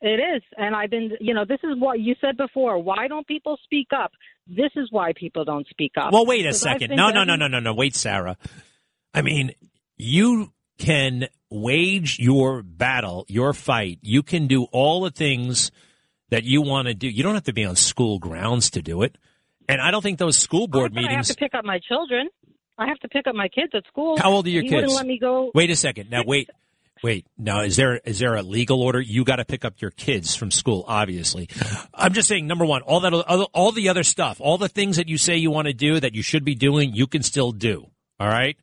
It is. And I've been, you know, this is what you said before. Why don't people speak up? This is why people don't speak up. Well, wait a second. No, no, no, no, no, no. Wait, Sarah. I mean, you can wage your battle, your fight. You can do all the things that you want to do. You don't have to be on school grounds to do it. And I don't think those school board meetings. I have to pick up my children. I have to pick up my kids at school. How old are your he kids? wouldn't let me go. Wait a second. Now, wait. Wait. Now, is there is there a legal order? You got to pick up your kids from school. Obviously, I'm just saying. Number one, all that, all the other stuff, all the things that you say you want to do that you should be doing, you can still do. All right,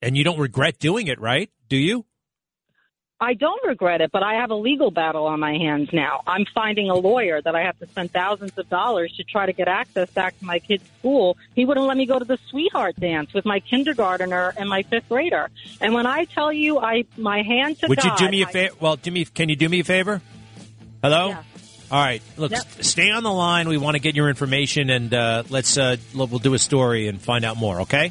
and you don't regret doing it, right? Do you? I don't regret it, but I have a legal battle on my hands now. I'm finding a lawyer that I have to spend thousands of dollars to try to get access back to my kid's school. He wouldn't let me go to the sweetheart dance with my kindergartner and my fifth grader. And when I tell you, I my hand to Would God, you do me a favor? Well, do me. Can you do me a favor? Hello. All right. Look, Yep. stay on the line. We want to get your information, and uh, let's uh, we'll do a story and find out more. Okay.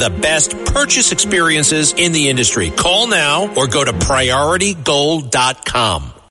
the best purchase experiences in the industry. Call now or go to prioritygold.com.